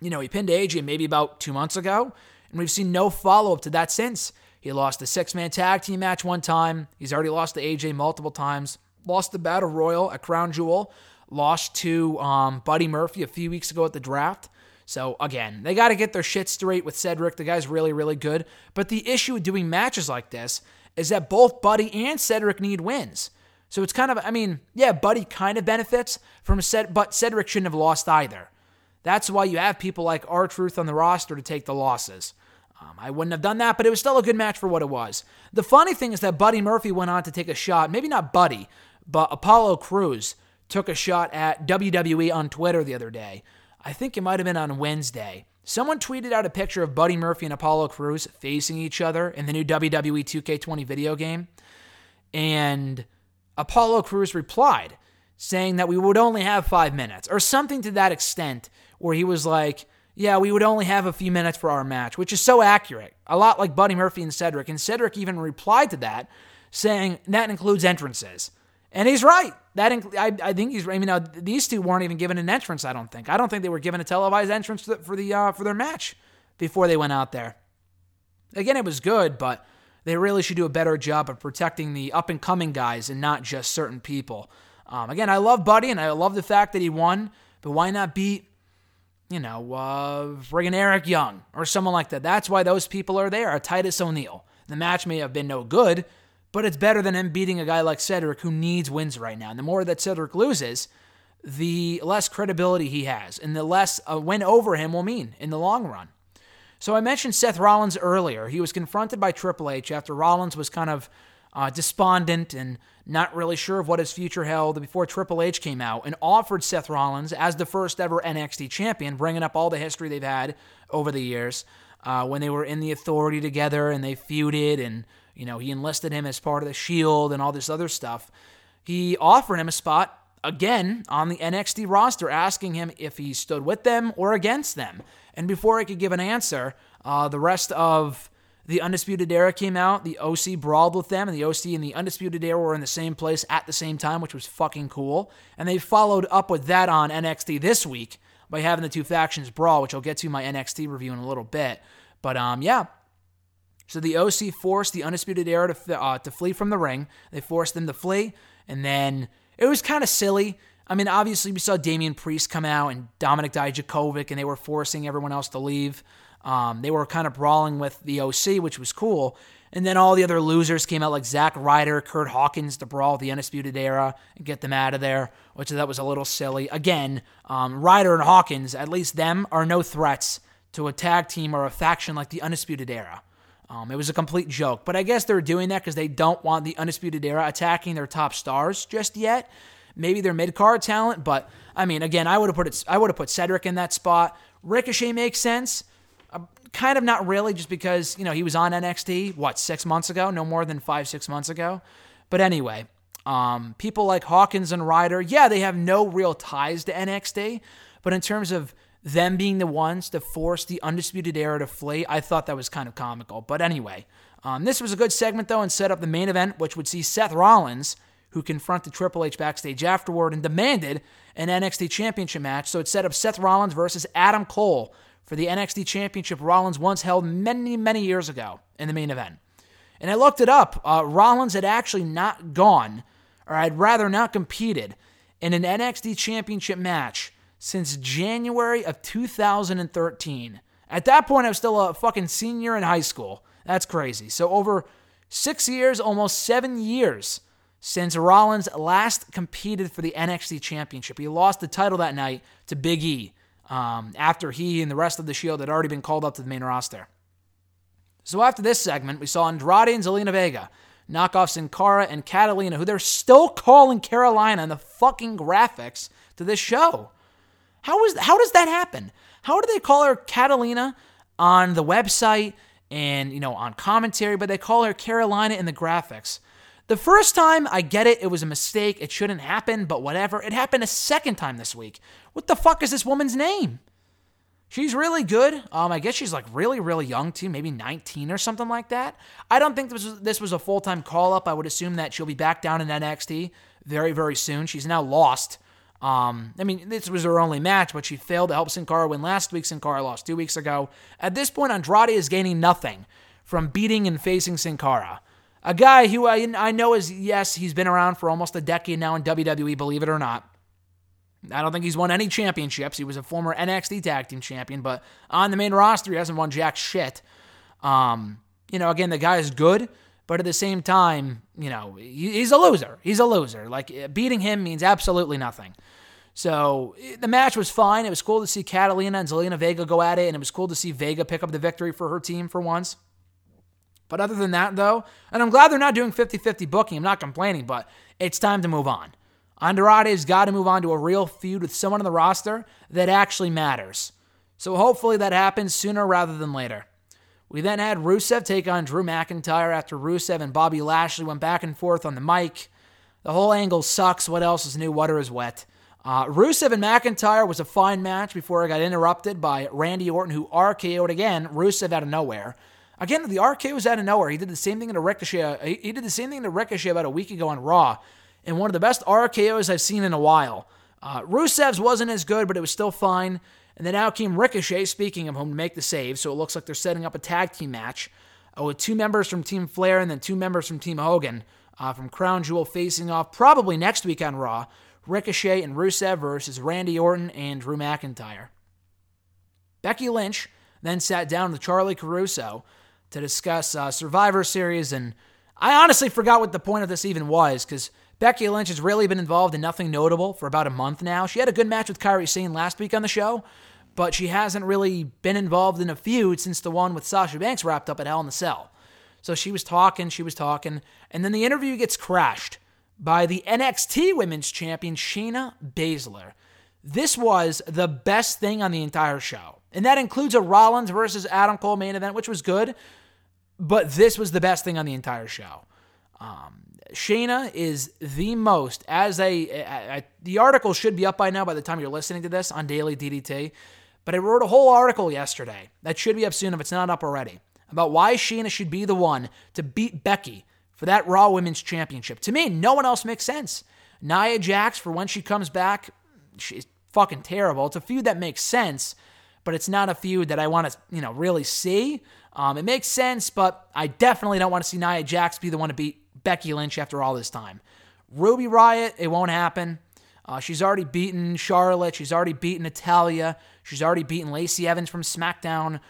You know, he pinned AJ maybe about two months ago, and we've seen no follow up to that since. He lost a six man tag team match one time. He's already lost to AJ multiple times. Lost the Battle Royal at Crown Jewel. Lost to um, Buddy Murphy a few weeks ago at the draft. So again, they got to get their shit straight with Cedric. The guy's really, really good. But the issue with doing matches like this is that both Buddy and Cedric need wins. So it's kind of, I mean, yeah, Buddy kind of benefits from but Cedric shouldn't have lost either. That's why you have people like R-Truth on the roster to take the losses. Um, I wouldn't have done that, but it was still a good match for what it was. The funny thing is that Buddy Murphy went on to take a shot, maybe not Buddy, but Apollo Crews took a shot at WWE on Twitter the other day. I think it might have been on Wednesday. Someone tweeted out a picture of Buddy Murphy and Apollo Crews facing each other in the new WWE 2K20 video game. And Apollo Crews replied, saying that we would only have five minutes, or something to that extent, where he was like, yeah, we would only have a few minutes for our match, which is so accurate. A lot like Buddy Murphy and Cedric. And Cedric even replied to that, saying that includes entrances. And he's right. That inc- I, I think he's. I mean, now, these two weren't even given an entrance. I don't think. I don't think they were given a televised entrance for the uh, for their match before they went out there. Again, it was good, but they really should do a better job of protecting the up and coming guys and not just certain people. Um, again, I love Buddy and I love the fact that he won, but why not beat, you know, uh, friggin' Eric Young or someone like that? That's why those people are there. Titus O'Neil. The match may have been no good, but it's better than him beating a guy like Cedric who needs wins right now. And the more that Cedric loses, the less credibility he has, and the less a win over him will mean in the long run. So I mentioned Seth Rollins earlier. He was confronted by Triple H after Rollins was kind of uh, despondent and not really sure of what his future held before Triple H came out and offered Seth Rollins as the first ever NXT champion, bringing up all the history they've had over the years uh, when they were in the Authority together and they feuded and you know he enlisted him as part of the Shield and all this other stuff. He offered him a spot again on the NXT roster, asking him if he stood with them or against them. And before I could give an answer, uh, the rest of the Undisputed Era came out. The OC brawled with them, and the OC and the Undisputed Era were in the same place at the same time, which was fucking cool. And they followed up with that on NXT this week by having the two factions brawl, which I'll get to my NXT review in a little bit. But um, yeah. So the OC forced the Undisputed Era to uh, to flee from the ring. They forced them to flee, and then it was kind of silly. I mean, obviously, we saw Damian Priest come out and Dominik Dijakovic, and they were forcing everyone else to leave. Um, they were kind of brawling with the OC, which was cool. And then all the other losers came out, like Zack Ryder, Kurt Hawkins, to brawl the Undisputed Era and get them out of there, which that was a little silly. Again, um, Ryder and Hawkins, at least them, are no threats to a tag team or a faction like the Undisputed Era. Um, it was a complete joke, but I guess they're doing that because they don't want the Undisputed Era attacking their top stars just yet. Maybe their mid card talent, but I mean, again, I would have put it. I would have put Cedric in that spot. Ricochet makes sense. Uh, kind of not really, just because you know he was on NXT what six months ago, no more than five six months ago. But anyway, um, people like Hawkins and Ryder, yeah, they have no real ties to NXT, but in terms of them being the ones to force the Undisputed Era to flee, I thought that was kind of comical. But anyway, um, this was a good segment, though, and set up the main event, which would see Seth Rollins, who confronted Triple H backstage afterward and demanded an NXT Championship match. So it set up Seth Rollins versus Adam Cole for the NXT Championship Rollins once held many, many years ago in the main event. And I looked it up. Uh, Rollins had actually not gone, or I'd rather not competed, in an NXT Championship match since January of 2013. At that point, I was still a fucking senior in high school. That's crazy. So, over six years, almost seven years since Rollins last competed for the NXT Championship. He lost the title that night to Big E um, after he and the rest of the Shield had already been called up to the main roster. So, after this segment, we saw Andrade and Zelina Vega knock off Sin Cara and Catalina, who they're still calling Carolina in the fucking graphics to this show. How is how does that happen? How do they call her Catalina on the website and you know on commentary, but they call her Carolina in the graphics? The first time I get it, it was a mistake. It shouldn't happen, but whatever. It happened a second time this week. What the fuck is this woman's name? She's really good. Um, I guess she's like really, really young too, maybe 19 or something like that. I don't think this was this was a full time call up. I would assume that she'll be back down in NXT very, very soon. She's now lost um, I mean, this was her only match, but she failed to help Sin Cara win last week. Sin Cara lost two weeks ago. At this point, Andrade is gaining nothing from beating and facing Sin Cara. A guy who I, I know is, yes, he's been around for almost a decade now in WWE, believe it or not. I don't think he's won any championships. He was a former NXT Tag Team Champion, but on the main roster, he hasn't won jack shit. Um, you know, again, the guy is good, but at the same time, you know, he's a loser. He's a loser. Like, beating him means absolutely nothing. So the match was fine. It was cool to see Catalina and Zelina Vega go at it, and it was cool to see Vega pick up the victory for her team for once. But other than that, though, and I'm glad they're not doing 50 50 booking, I'm not complaining, but it's time to move on. Andrade's got to move on to a real feud with someone on the roster that actually matters. So hopefully that happens sooner rather than later. We then had Rusev take on Drew McIntyre after Rusev and Bobby Lashley went back and forth on the mic. The whole angle sucks. What else is new? Water is wet. Uh, Rusev and McIntyre was a fine match before it got interrupted by Randy Orton, who RKO'd again, Rusev out of nowhere. Again, the RKO was out of nowhere. He did the same thing to Ricochet. He did the same thing to Ricochet about a week ago on Raw, and one of the best RKOs I've seen in a while. Uh, Rusev's wasn't as good, but it was still fine. And then out came Ricochet, speaking of whom, to make the save. So it looks like they're setting up a tag team match uh, with two members from Team Flair and then two members from Team Hogan uh, from Crown Jewel facing off probably next week on Raw. Ricochet and Rusev versus Randy Orton and Drew McIntyre. Becky Lynch then sat down with Charly Caruso to discuss uh, Survivor Series, and I honestly forgot what the point of this even was because Becky Lynch has really been involved in nothing notable for about a month now. She had a good match with Kairi Sane last week on the show, but she hasn't really been involved in a feud since the one with Sasha Banks wrapped up at Hell in the Cell. So she was talking, she was talking, and then the interview gets crashed by the NXT Women's Champion Shayna Baszler. This was the best thing on the entire show. And that includes a Rollins versus Adam Cole main event, which was good, but this was the best thing on the entire show. Um, Shayna is the most, as a, a, a, the article should be up by now by the time you're listening to this on Daily DDT, but I wrote a whole article yesterday that should be up soon if it's not up already about why Shayna should be the one to beat Becky for that Raw Women's Championship. To me, no one else makes sense. Nia Jax, for when she comes back, she's fucking terrible. It's a feud that makes sense, but it's not a feud that I want to, you know, really see. Um, it makes sense, but I definitely don't want to see Nia Jax be the one to beat Becky Lynch after all this time. Ruby Riott, it won't happen. Uh, she's already beaten Charlotte. She's already beaten Natalya. She's already beaten Lacey Evans from SmackDown.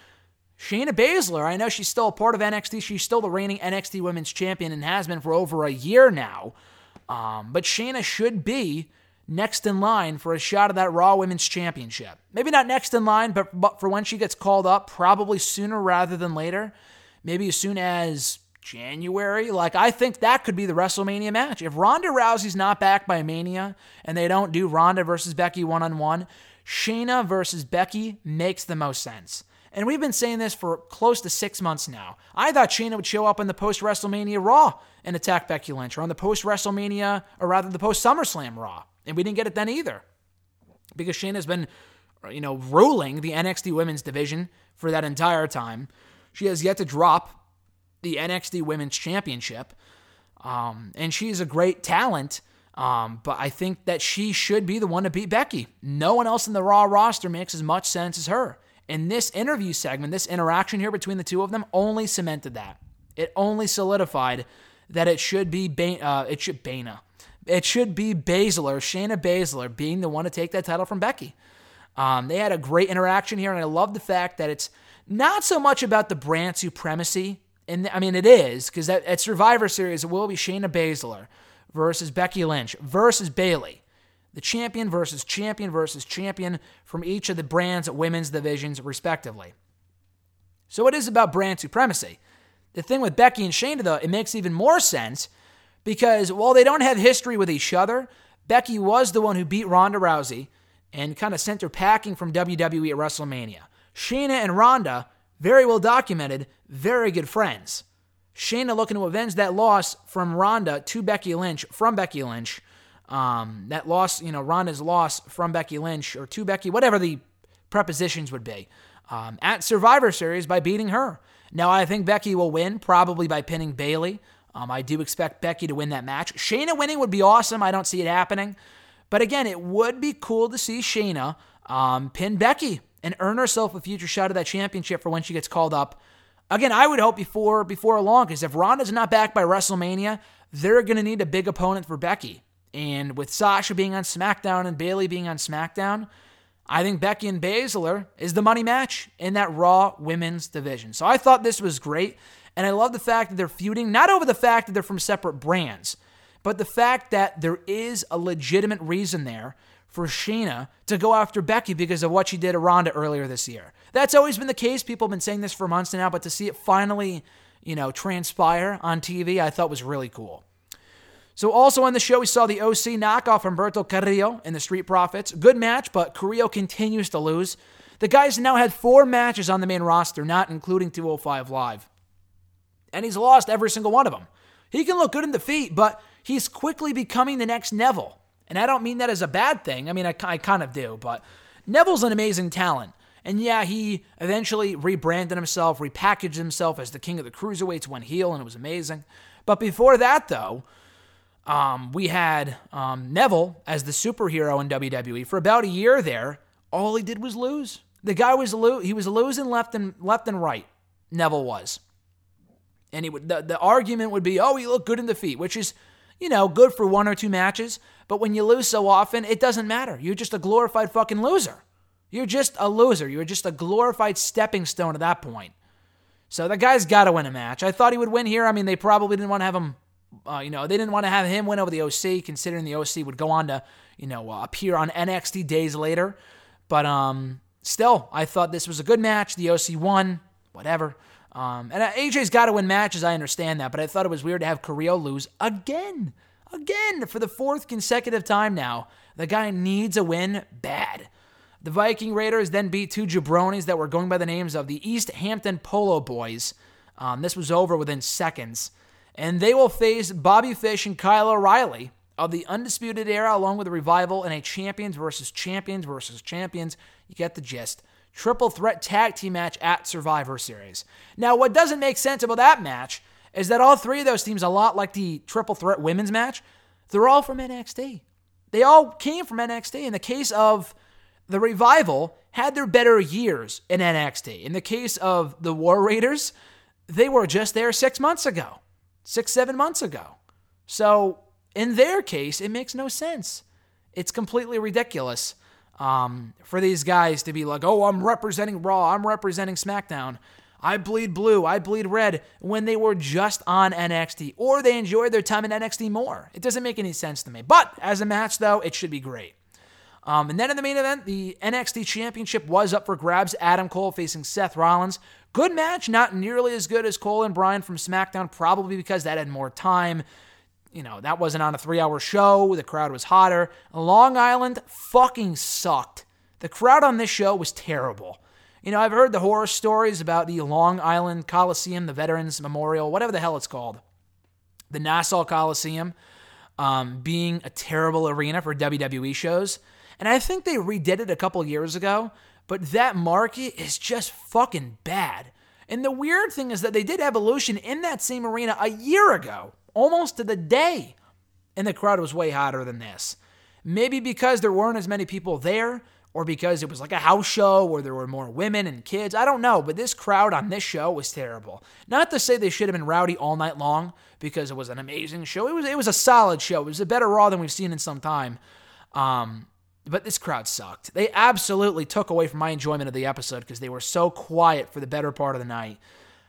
Shayna Baszler, I know she's still a part of NXT. She's still the reigning NXT Women's Champion and has been for over a year now. Um, but Shayna should be next in line for a shot at that Raw Women's Championship. Maybe not next in line, but, but for when she gets called up, probably sooner rather than later. Maybe as soon as January. Like, I think that could be the WrestleMania match. If Ronda Rousey's not back by Mania and they don't do Ronda versus Becky one on one, Shayna versus Becky makes the most sense. And we've been saying this for close to six months now. I thought Shayna would show up in the post WrestleMania Raw and attack Becky Lynch, or on the post WrestleMania, or rather the post SummerSlam Raw. And we didn't get it then either. Because Shayna's been, you know, ruling the NXT women's division for that entire time. She has yet to drop the NXT Women's Championship. Um, and she's a great talent. Um, but I think that she should be the one to beat Becky. No one else in the Raw roster makes as much sense as her. And this interview segment, this interaction here between the two of them, only cemented that. It only solidified that it should be uh, it should Bana. It should be Baszler, Shayna Baszler, being the one to take that title from Becky. Um, they had a great interaction here, and I love the fact that it's not so much about the brand supremacy. And I mean, it is because at, at Survivor Series, it will be Shayna Baszler versus Becky Lynch versus Bayley. the champion versus champion versus champion from each of the brand's women's divisions, respectively. So it is about brand supremacy. The thing with Becky and Shayna, though, it makes even more sense because while they don't have history with each other, Becky was the one who beat Ronda Rousey and kind of sent her packing from WWE at WrestleMania. Shayna and Ronda, very well documented, very good friends. Shayna looking to avenge that loss from Ronda to Becky Lynch, from Becky Lynch. Um, that loss, you know, Ronda's loss from Becky Lynch or to Becky, whatever the prepositions would be, um, at Survivor Series by beating her. Now, I think Becky will win, probably by pinning Bayley. Um, I do expect Becky to win that match. Shayna winning would be awesome. I don't see it happening. But again, it would be cool to see Shayna um, pin Becky and earn herself a future shot at that championship for when she gets called up. Again, I would hope before before long, because if Ronda's not back by WrestleMania, they're going to need a big opponent for Becky. And with Sasha being on SmackDown and Bayley being on SmackDown, I think Becky and Baszler is the money match in that Raw women's division. So I thought this was great. And I love the fact that they're feuding, not over the fact that they're from separate brands, but the fact that there is a legitimate reason there for Shayna to go after Becky because of what she did to Ronda earlier this year. That's always been the case. People have been saying this for months now, but to see it finally, you know, transpire on TV, I thought was really cool. So also on the show, we saw the OC knockoff Humberto Carrillo in the Street Profits. Good match, but Carrillo continues to lose. The guys now had four matches on the main roster, not including 205 Live. And he's lost every single one of them. He can look good in defeat, but he's quickly becoming the next Neville. And I don't mean that as a bad thing. I mean, I, I kind of do, but Neville's an amazing talent. And yeah, he eventually rebranded himself, repackaged himself as the king of the cruiserweights, went heel, and it was amazing. But before that, though, um, we had um, Neville as the superhero in WWE for about a year there. All he did was lose. The guy was lo- he was losing left and left and right. Neville was, and he would the, the argument would be, oh, he looked good in the defeat, which is, you know, good for one or two matches. But when you lose so often, it doesn't matter. You're just a glorified fucking loser. You're just a loser. You're just a glorified stepping stone at that point. So the guy's got to win a match. I thought he would win here. I mean, they probably didn't want to have him. Uh, you know, they didn't want to have him win over the OC, considering the OC would go on to, you know, uh, appear on NXT days later. But um, still, I thought this was a good match. The OC won. Whatever. Um, and AJ's got to win matches. I understand that, but I thought it was weird to have Carrillo lose again, again for the fourth consecutive time now. The guy needs a win bad. The Viking Raiders then beat two jabronis that were going by the names of the East Hampton Polo Boys. Um, this was over within seconds. And they will face Bobby Fish and Kyle O'Reilly of the Undisputed Era, along with the Revival, in a Champions versus Champions versus Champions. You get the gist. Triple threat tag team match at Survivor Series. Now, what doesn't make sense about that match is that all three of those teams, a lot like the triple threat women's match, they're all from NXT. They all came from NXT. In the case of the Revival, had their better years in NXT. In the case of the War Raiders, they were just there six months ago, six, seven months ago. So in their case, it makes no sense. It's completely ridiculous um, for these guys to be like, oh, I'm representing Raw, I'm representing SmackDown. I bleed blue, I bleed red when they were just on NXT or they enjoyed their time in NXT more. It doesn't make any sense to me. But as a match, though, it should be great. Um, and then in the main event, the NXT Championship was up for grabs. Adam Cole facing Seth Rollins. Good match, not nearly as good as Cole and Bryan from SmackDown, probably because that had more time. You know, that wasn't on a three hour show. The crowd was hotter. Long Island fucking sucked. The crowd on this show was terrible. You know, I've heard the horror stories about the Long Island Coliseum, the Veterans Memorial, whatever the hell it's called, the Nassau Coliseum, um, being a terrible arena for WWE shows. And I think they redid it a couple years ago, but that market is just fucking bad. And the weird thing is that they did Evolution in that same arena a year ago, almost to the day. And the crowd was way hotter than this. Maybe because there weren't as many people there, or because it was like a house show where there were more women and kids. I don't know, but this crowd on this show was terrible. Not to say they should have been rowdy all night long because it was an amazing show. It was it was a solid show. It was a better Raw than we've seen in some time. Um, but this crowd sucked. They absolutely took away from my enjoyment of the episode because they were so quiet for the better part of the night.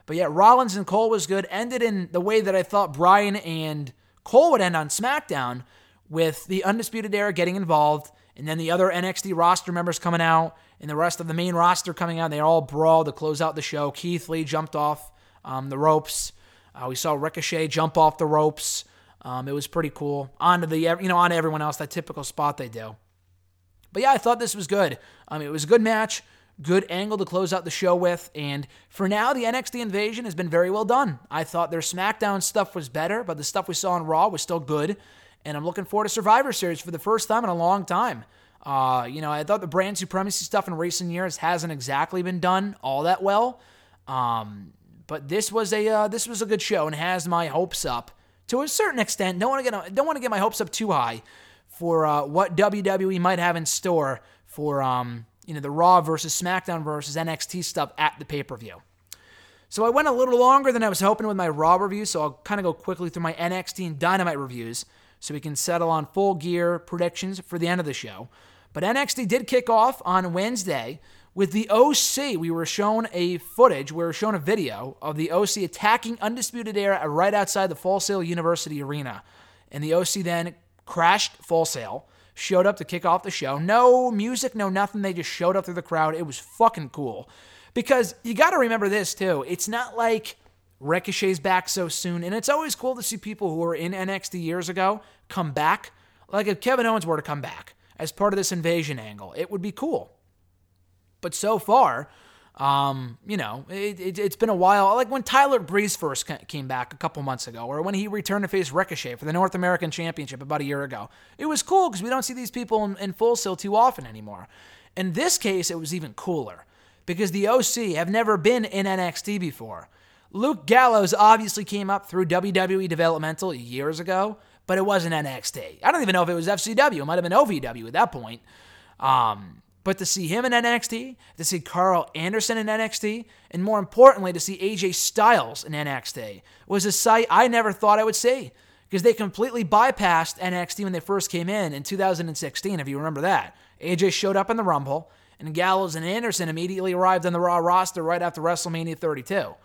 But yet, Rollins and Cole was good. Ended in the way that I thought Bryan and Cole would end on SmackDown, with the Undisputed Era getting involved, and then the other NXT roster members coming out, and the rest of the main roster coming out. They all brawl to close out the show. Keith Lee jumped off um, the ropes. Uh, we saw Ricochet jump off the ropes. Um, it was pretty cool. On to the you know on everyone else that typical spot they do. But yeah, I thought this was good. Um, it was a good match, good angle to close out the show with, and for now, the NXT invasion has been very well done. I thought their SmackDown stuff was better, but the stuff we saw on Raw was still good, and I'm looking forward to Survivor Series for the first time in a long time. Uh, you know, I thought the brand supremacy stuff in recent years hasn't exactly been done all that well. Um, but this was a uh, this was a good show and has my hopes up to a certain extent. Don't want to get don't want to get my hopes up too high for uh, what WWE might have in store for um, you know the Raw versus SmackDown versus NXT stuff at the pay per view. So I went a little longer than I was hoping with my Raw review, so I'll kind of go quickly through my NXT and Dynamite reviews so we can settle on full gear predictions for the end of the show. But NXT did kick off on Wednesday with the OC. We were shown a footage, we were shown a video of the OC attacking Undisputed Era right outside the Full Sail University Arena. And the OC then crashed Full Sail, showed up to kick off the show. No music, no nothing. They just showed up through the crowd. It was fucking cool. Because you got to remember this too. It's not like Ricochet's back so soon. And it's always cool to see people who were in NXT years ago come back. Like if Kevin Owens were to come back as part of this invasion angle, it would be cool. But so far, um, you know, it, it, has been a while. Like when Tyler Breeze first came back a couple months ago, or when he returned to face Ricochet for the North American Championship about a year ago. It was cool because we don't see these people in, in Full Sail too often anymore. In this case, it was even cooler because the OC have never been in NXT before. Luke Gallows obviously came up through WWE developmental years ago, but it wasn't NXT. I don't even know if it was FCW. It might have been OVW at that point. Um, but to see him in NXT, to see Karl Anderson in NXT, and more importantly, to see AJ Styles in NXT was a sight I never thought I would see because they completely bypassed NXT when they first came in in 2016, if you remember that. AJ showed up in the Rumble, and Gallows and Anderson immediately arrived on the Raw roster right after WrestleMania 32.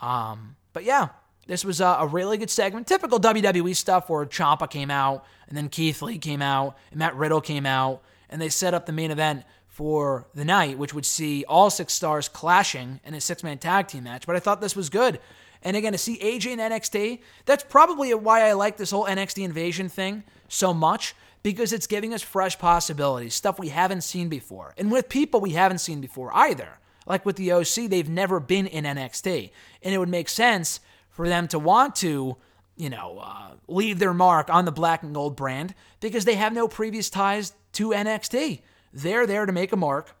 Um, but yeah, this was a, really good segment. Typical WWE stuff where Ciampa came out, and then Keith Lee came out, and Matt Riddle came out, and they set up the main event for the night, which would see all six stars clashing in a six man tag team match. But I thought this was good. And again, to see AJ in NXT, that's probably why I like this whole NXT invasion thing so much because it's giving us fresh possibilities, stuff we haven't seen before, and with people we haven't seen before either. Like with the OC, they've never been in NXT. And it would make sense for them to want to, you know, uh, leave their mark on the black and gold brand because they have no previous ties to NXT. They're there to make a mark,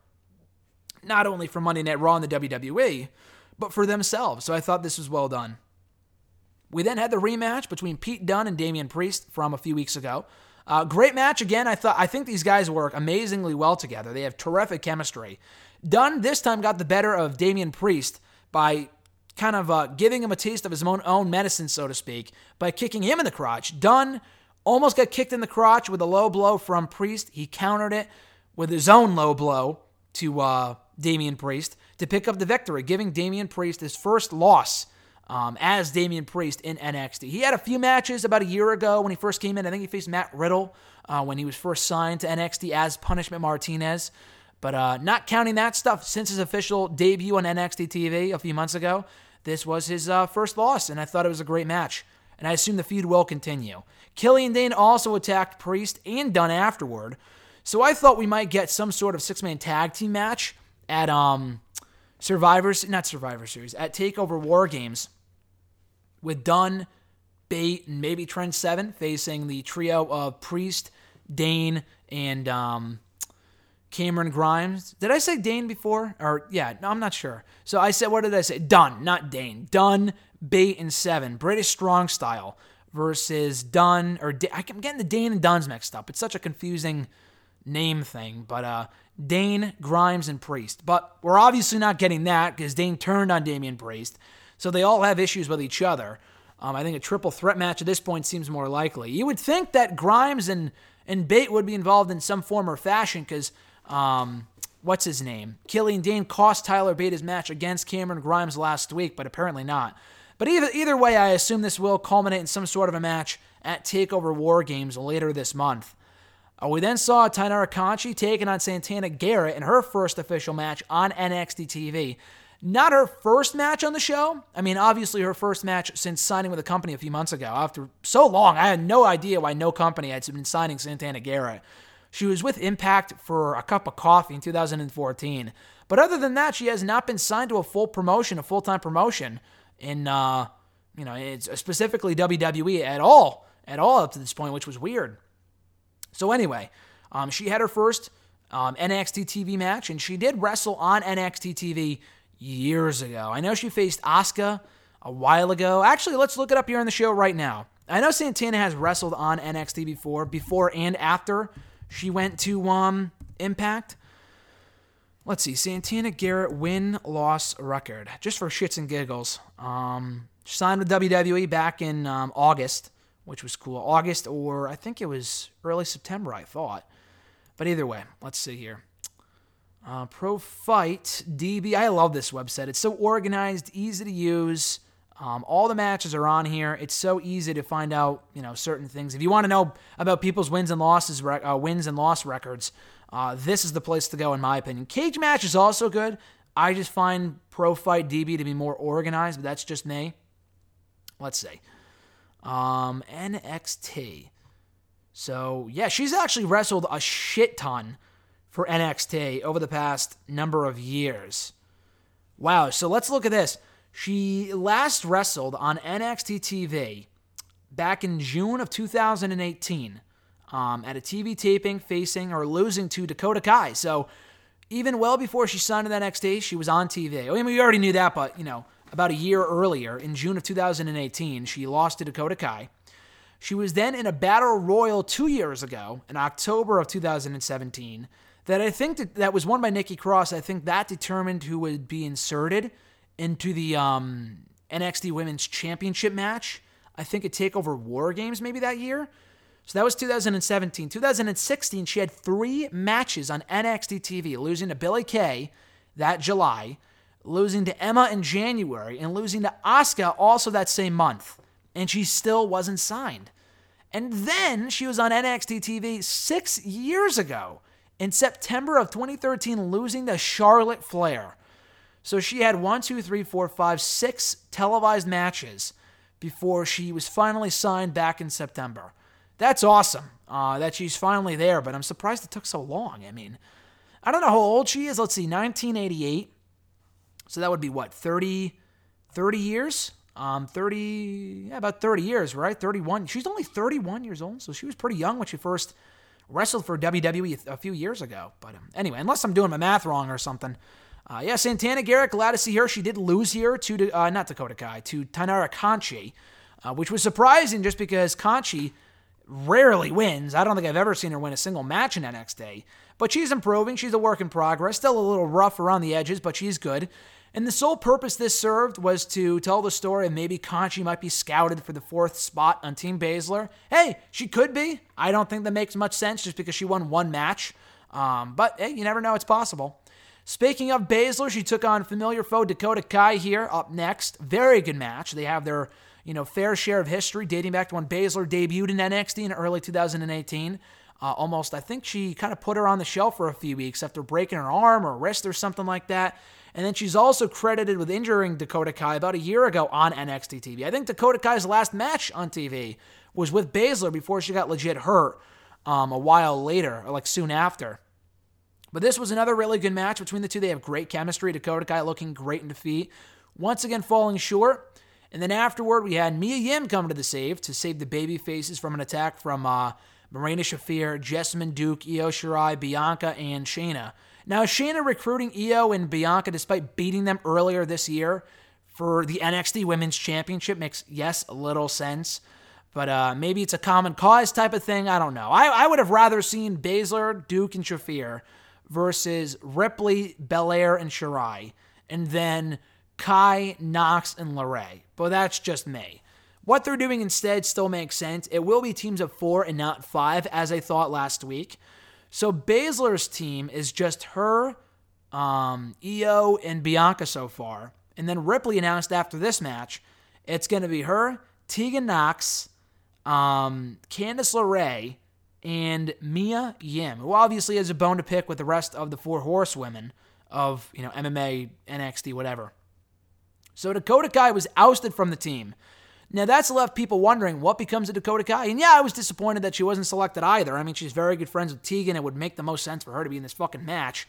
not only for Monday Night Raw and the WWE, but for themselves. So I thought this was well done. We then had the rematch between Pete Dunne and Damian Priest from a few weeks ago. Uh, great match again. I thought I think these guys work amazingly well together. They have terrific chemistry. Dunne this time got the better of Damian Priest by kind of uh, giving him a taste of his own own medicine, so to speak, by kicking him in the crotch. Dunne almost got kicked in the crotch with a low blow from Priest. He countered it with his own low blow to uh, Damian Priest to pick up the victory, giving Damian Priest his first loss um, as Damian Priest in NXT. He had a few matches about a year ago when he first came in. I think he faced Matt Riddle uh, when he was first signed to NXT as Punishment Martinez. But uh, not counting that stuff, since his official debut on NXT TV a few months ago, this was his uh, first loss, and I thought it was a great match. And I assume the feud will continue. Killian Dain also attacked Priest and Dunne afterward. So I thought we might get some sort of six man tag team match at um Survivors, not Survivor Series, at Takeover War Games with Dunne, Bate, and maybe Trent Seven facing the trio of Priest, Dain, and um, Cameron Grimes. Did I say Dain before? Or yeah, no, I'm not sure. So I said, what did I say? Dunne, not Dain. Dunne, Bate, and Seven. British Strong Style versus Dunne or I'm getting the Dain and Dunnes mixed up. It's such a confusing name thing, but uh, Dain, Grimes, and Priest. But we're obviously not getting that because Dain turned on Damian Priest. So they all have issues with each other. Um, I think a triple threat match at this point seems more likely. You would think that Grimes and and Bate would be involved in some form or fashion because um, what's his name? Killian Dain cost Tyler Bate his match against Cameron Grimes last week, but apparently not. But either either way, I assume this will culminate in some sort of a match at Takeover War Games later this month. Uh, we then saw Taynara Conti taking on Santana Garrett in her first official match on NXT TV. Not her first match on the show. I mean, obviously her first match since signing with the company a few months ago. After so long, I had no idea why no company had been signing Santana Garrett. She was with Impact for a cup of coffee in 2014. But other than that, she has not been signed to a full promotion, a full time promotion in, uh, you know, it's specifically WWE at all, at all up to this point, which was weird. So anyway, um, she had her first um, NXT TV match, and she did wrestle on NXT TV years ago. I know she faced Asuka a while ago. Actually, let's look it up here on the show right now. I know Santana has wrestled on NXT before, before and after she went to um, Impact. Let's see, Santana Garrett win loss record, just for shits and giggles. Um, signed with WWE back in um, August, which was cool. August or I think it was early September, I thought. But either way, let's see here. Uh, Pro Fight DB. I love this website. It's so organized, easy to use. Um, all the matches are on here. It's so easy to find out, you know, certain things. If you want to know about people's wins and losses, uh, wins and loss records, uh, this is the place to go, in my opinion. Cage match is also good. I just find Pro Fight DB to be more organized, but that's just me. Let's see. Um, NXT. So yeah, she's actually wrestled a shit ton for NXT over the past number of years. Wow. So let's look at this. She last wrestled on NXT TV back in June of 2018 um, at a TV taping facing or losing to Dakota Kai. So even well before she signed to NXT, she was on TV. I mean, we already knew that, but you know, about a year earlier, in June of 2018, she lost to Dakota Kai. She was then in a battle royal two years ago, in October of 2017, that I think that, that was won by Nikki Cross. I think that determined who would be inserted into the um, NXT Women's Championship match. I think at Takeover War Games maybe that year. So that was 2017. 2016, she had three matches on NXT TV, losing to Billie Kay that July, losing to Emma in January, and losing to Asuka also that same month. And she still wasn't signed. And then she was on NXT TV six years ago in September of 2013, losing to Charlotte Flair. So she had one, two, three, four, five, six televised matches before she was finally signed back in September. That's awesome uh, that she's finally there, but I'm surprised it took so long. I mean, I don't know how old she is. Let's see, 1988. So that would be what, 30, 30 years? Um, 30, yeah, about 30 years, right? 31. She's only 31 years old, so she was pretty young when she first wrestled for WWE a few years ago. But um, anyway, unless I'm doing my math wrong or something, uh, yeah, Santana Garrett, glad to see her. She did lose here to, uh, not Dakota Kai, to Taynara Conti, uh, which was surprising just because Conti rarely wins. I don't think I've ever seen her win a single match in NXT. But she's improving. She's a work in progress. Still a little rough around the edges, but she's good. And the sole purpose this served was to tell the story and maybe Conti might be scouted for the fourth spot on Team Baszler. Hey, she could be. I don't think that makes much sense just because she won one match. Um, but hey, you never know. It's possible. Speaking of Baszler, she took on familiar foe Dakota Kai here up next. Very good match. They have their you know fair share of history dating back to when Baszler debuted in NXT in early 2018. Uh, almost, I think she kind of put her on the shelf for a few weeks after breaking her arm or wrist or something like that. And then she's also credited with injuring Dakota Kai about a year ago on NXT TV. I think Dakota Kai's last match on TV was with Baszler before she got legit hurt um, a while later, or like soon after. But this was another really good match between the two. They have great chemistry. Dakota Kai looking great in defeat. Once again, falling short. And then afterward, we had Mia Yim come to the save to save the baby faces from an attack from uh, Marina Shafir, Jessamyn Duke, Io Shirai, Bianca, and Shayna. Now, Shayna recruiting Io and Bianca despite beating them earlier this year for the NXT Women's Championship makes, yes, a little sense. But uh, maybe it's a common cause type of thing. I don't know. I, I would have rather seen Baszler, Duke, and Shafir versus Ripley, Belair, and Shirai, and then Kai, Nox, and LeRae. But that's just me. What they're doing instead still makes sense. It will be teams of four and not five, as I thought last week. So Baszler's team is just her, um, Io, and Bianca so far. And then Ripley announced after this match, it's going to be her, Tegan Nox, um, Candice LeRae, and Mia Yim, who obviously has a bone to pick with the rest of the four horsewomen of you know MMA, NXT, whatever. So Dakota Kai was ousted from the team. Now that's left people wondering what becomes of Dakota Kai. And yeah, I was disappointed that she wasn't selected either. I mean, she's very good friends with Tegan. It would make the most sense for her to be in this fucking match.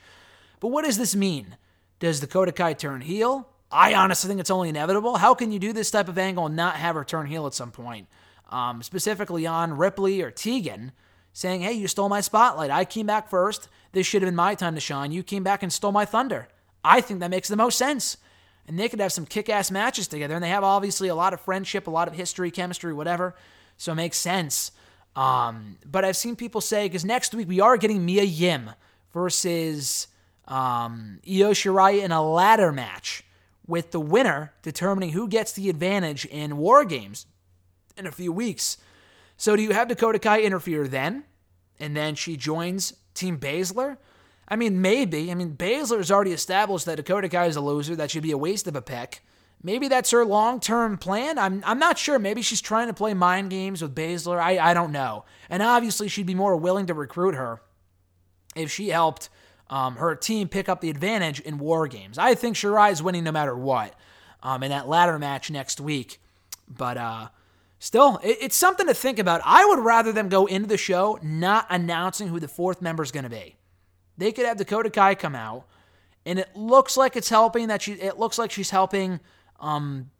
But what does this mean? Does Dakota Kai turn heel? I honestly think it's only inevitable. How can you do this type of angle and not have her turn heel at some point? Um, specifically on Ripley or Tegan, saying, hey, you stole my spotlight. I came back first. This should have been my time to shine. You came back and stole my thunder. I think that makes the most sense and they could have some kick ass matches together. And they have obviously a lot of friendship, a lot of history, chemistry, whatever. So it makes sense. Um, but I've seen people say, because next week we are getting Mia Yim versus um, Io Shirai in a ladder match with the winner determining who gets the advantage in War Games in a few weeks. So do you have Dakota Kai interfere then? And then she joins Team Baszler? I mean, maybe. I mean, Baszler's already established that Dakota Kai is a loser. That should be a waste of a pick. Maybe that's her long term plan. I'm, I'm not sure. Maybe she's trying to play mind games with Baszler. I, I don't know. And obviously, she'd be more willing to recruit her if she helped um, her team pick up the advantage in war games. I think Shirai is winning no matter what um, in that ladder match next week. But uh, still, it, it's something to think about. I would rather them go into the show not announcing who the fourth member is going to be. They could have Dakota Kai come out, and it looks like it's helping. That she, it looks like she's helping, um,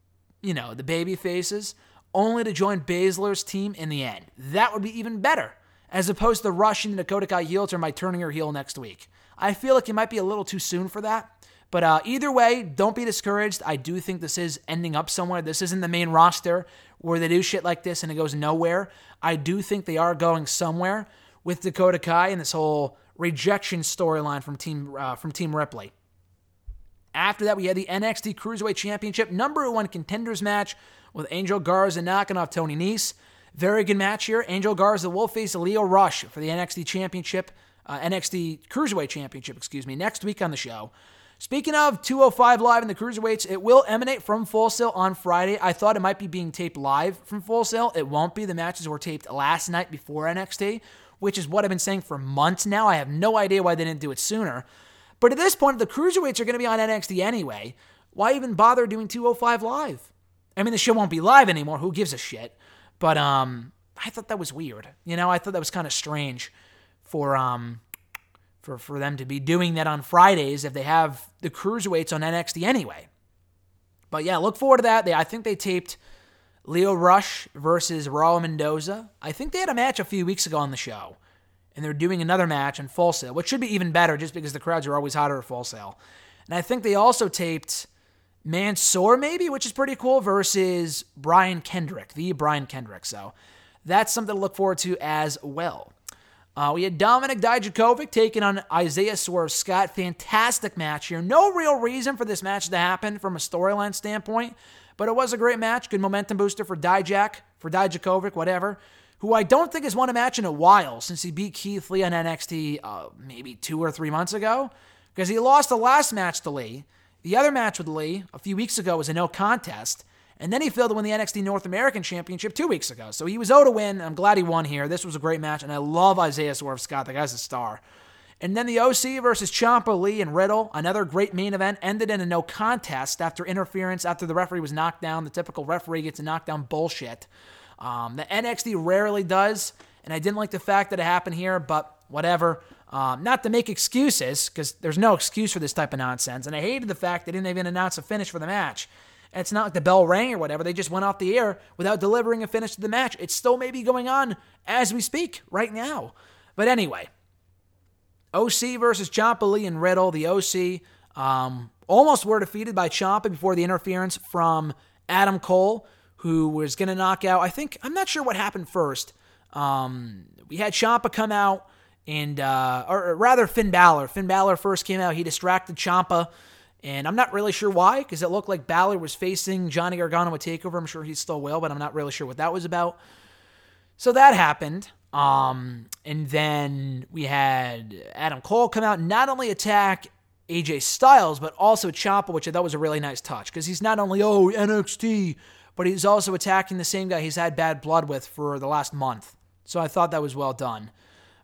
you know, the baby faces, only to join Baszler's team in the end. That would be even better, as opposed to rushing Dakota Kai heel turn by turning her heel next week. I feel like it might be a little too soon for that. But uh, either way, don't be discouraged. I do think this is ending up somewhere. This isn't the main roster where they do shit like this and it goes nowhere. I do think they are going somewhere with Dakota Kai and this whole rejection storyline from Team uh, from Team Ripley. After that, we had the NXT Cruiserweight Championship number one contenders match with Angel Garza knocking off Tony Nese. Very good match here. Angel Garza will face Lio Rush for the NXT Championship, uh, NXT Cruiserweight Championship, excuse me, next week on the show. Speaking of 205 Live in the Cruiserweights, it will emanate from Full Sail on Friday. I thought it might be being taped live from Full Sail. It won't be. The matches were taped last night before NXT which is what I've been saying for months now. I have no idea why they didn't do it sooner. But at this point, the cruiserweights are going to be on NXT anyway. Why even bother doing 205 live? I mean, the show won't be live anymore. Who gives a shit? But um, I thought that was weird. You know, I thought that was kind of strange for um for for them to be doing that on Fridays if they have the cruiserweights on NXT anyway. But yeah, look forward to that. They I think they taped Lio Rush versus Raul Mendoza. I think they had a match a few weeks ago on the show. And they're doing another match in Full Sail, which should be even better just because the crowds are always hotter at Full Sail. And I think they also taped Mansoor, maybe, which is pretty cool, versus Brian Kendrick, the Brian Kendrick. So that's something to look forward to as well. Uh, we had Dominic Dijakovic taking on Isaiah Swerve Scott. Fantastic match here. No real reason for this match to happen from a storyline standpoint. But it was a great match. Good momentum booster for Dijak, for Dijakovic, whatever. Who I don't think has won a match in a while since he beat Keith Lee on NXT uh, maybe two or three months ago. because he lost the last match to Lee. The other match with Lee a few weeks ago was a no contest. And then he failed to win the NXT North American Championship two weeks ago. So he was owed to win. I'm glad he won here. This was a great match, and I love Isaiah Swerve Scott. The guy's a star. And then the OC versus Ciampa, Lee, and Riddle, another great main event, ended in a no contest after interference, after the referee was knocked down. The typical referee gets a knockdown bullshit. Um, the NXT rarely does, and I didn't like the fact that it happened here, but whatever. Um, not to make excuses, because there's no excuse for this type of nonsense. And I hated the fact they didn't even announce a finish for the match. And it's not like the bell rang or whatever. They just went off the air without delivering a finish to the match. It still may be going on as we speak right now. But anyway, OC versus Ciampa Lee and Riddle. The OC um, almost were defeated by Ciampa before the interference from Adam Cole, who was going to knock out. I think I'm not sure what happened first. Um, we had Ciampa come out, and uh, or rather Finn Balor. Finn Balor first came out. He distracted Ciampa. And I'm not really sure why, because it looked like Balor was facing Johnny Gargano at TakeOver. I'm sure he still will, but I'm not really sure what that was about. So that happened. Um, and then we had Adam Cole come out, not only attack AJ Styles, but also Ciampa, which I thought was a really nice touch, because he's not only, oh, NXT, but he's also attacking the same guy he's had bad blood with for the last month. So I thought that was well done.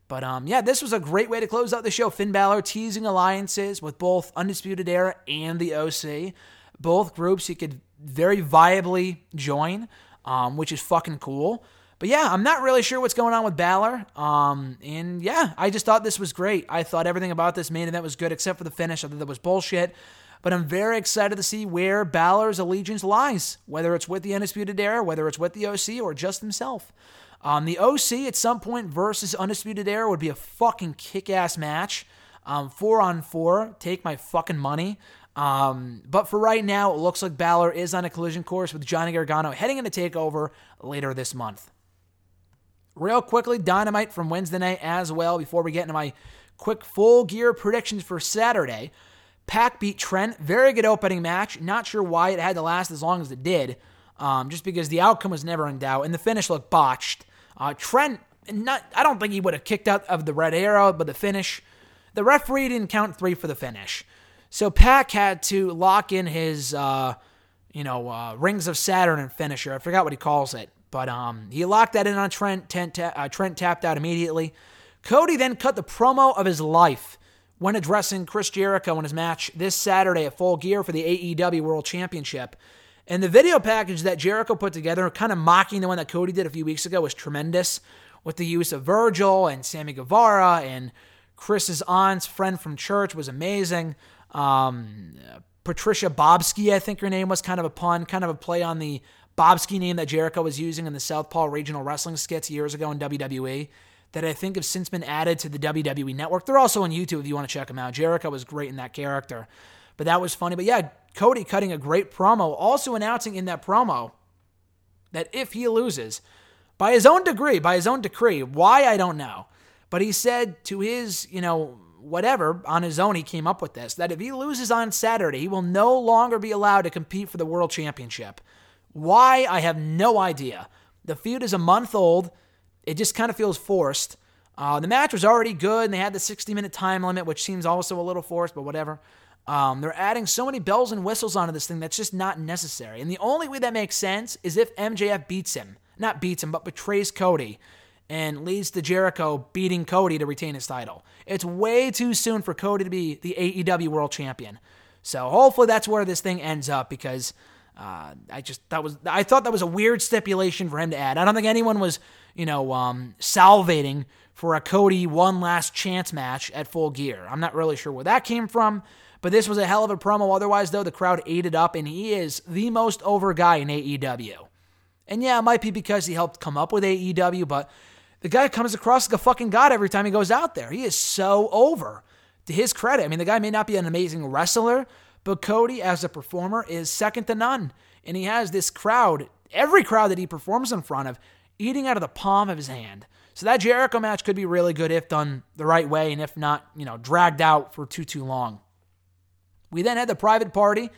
But um, yeah, this was a great way to close out the show. Finn Balor teasing alliances with both Undisputed Era and the OC. Both groups he could very viably join, um, which is fucking cool. But yeah, I'm not really sure what's going on with Balor. Um, and yeah, I just thought this was great. I thought everything about this main event was good except for the finish. I thought that was bullshit. But I'm very excited to see where Balor's allegiance lies, whether it's with the Undisputed Era, whether it's with the OC, or just himself. Um, the OC at some point versus Undisputed Era would be a fucking kick ass match. Um, four on four. Take my fucking money. Um, but for right now, it looks like Balor is on a collision course with Johnny Gargano heading into TakeOver later this month. Real quickly, Dynamite from Wednesday night as well before we get into my quick full gear predictions for Saturday. PAC beat Trent. Very good opening match. Not sure why it had to last as long as it did, um, just because the outcome was never in doubt and the finish looked botched. Uh, Trent, not, I don't think he would have kicked out of the red arrow, but the finish, the referee didn't count three for the finish. So PAC had to lock in his, uh, you know, uh, Rings of Saturn and finisher. I forgot what he calls it, but um, he locked that in on Trent. Trent, uh, Trent tapped out immediately. Cody then cut the promo of his life when addressing Chris Jericho in his match this Saturday at Full Gear for the AEW World Championship. And the video package that Jericho put together, kind of mocking the one that Cody did a few weeks ago, was tremendous with the use of Virgil and Sammy Guevara and Chris's aunt's friend from church was amazing. Um, Patricia Bobski, I think her name was kind of a pun, kind of a play on the Bobski name that Jericho was using in the Southpaw Regional Wrestling skits years ago in WWE that I think have since been added to the WWE network. They're also on YouTube if you want to check them out. Jericho was great in that character. But that was funny. But yeah, Cody cutting a great promo, also announcing in that promo that if he loses, by his own degree, by his own decree, why I don't know, but he said to his, you know, whatever, on his own, he came up with this that if he loses on Saturday, he will no longer be allowed to compete for the World Championship. Why? I have no idea. The feud is a month old. It just kind of feels forced. Uh, the match was already good, and they had the 60 minute time limit, which seems also a little forced, but whatever. Um, they're adding so many bells and whistles onto this thing that's just not necessary. And the only way that makes sense is if MJF beats him. Not beats him, but betrays Cody and leads to Jericho beating Cody to retain his title. It's way too soon for Cody to be the AEW World Champion. So hopefully that's where this thing ends up because uh, I just that was I thought that was a weird stipulation for him to add. I don't think anyone was you know um, salivating for a Cody one last chance match at Full Gear. I'm not really sure where that came from. But this was a hell of a promo. Otherwise, though, the crowd ate it up, and he is the most over guy in AEW. And yeah, it might be because he helped come up with AEW, but the guy comes across like a fucking god every time he goes out there. He is so over. To his credit, I mean, the guy may not be an amazing wrestler, but Cody, as a performer, is second to none. And he has this crowd, every crowd that he performs in front of, eating out of the palm of his hand. So that Jericho match could be really good if done the right way, and if not, you know, dragged out for too, too long. We then had the private party,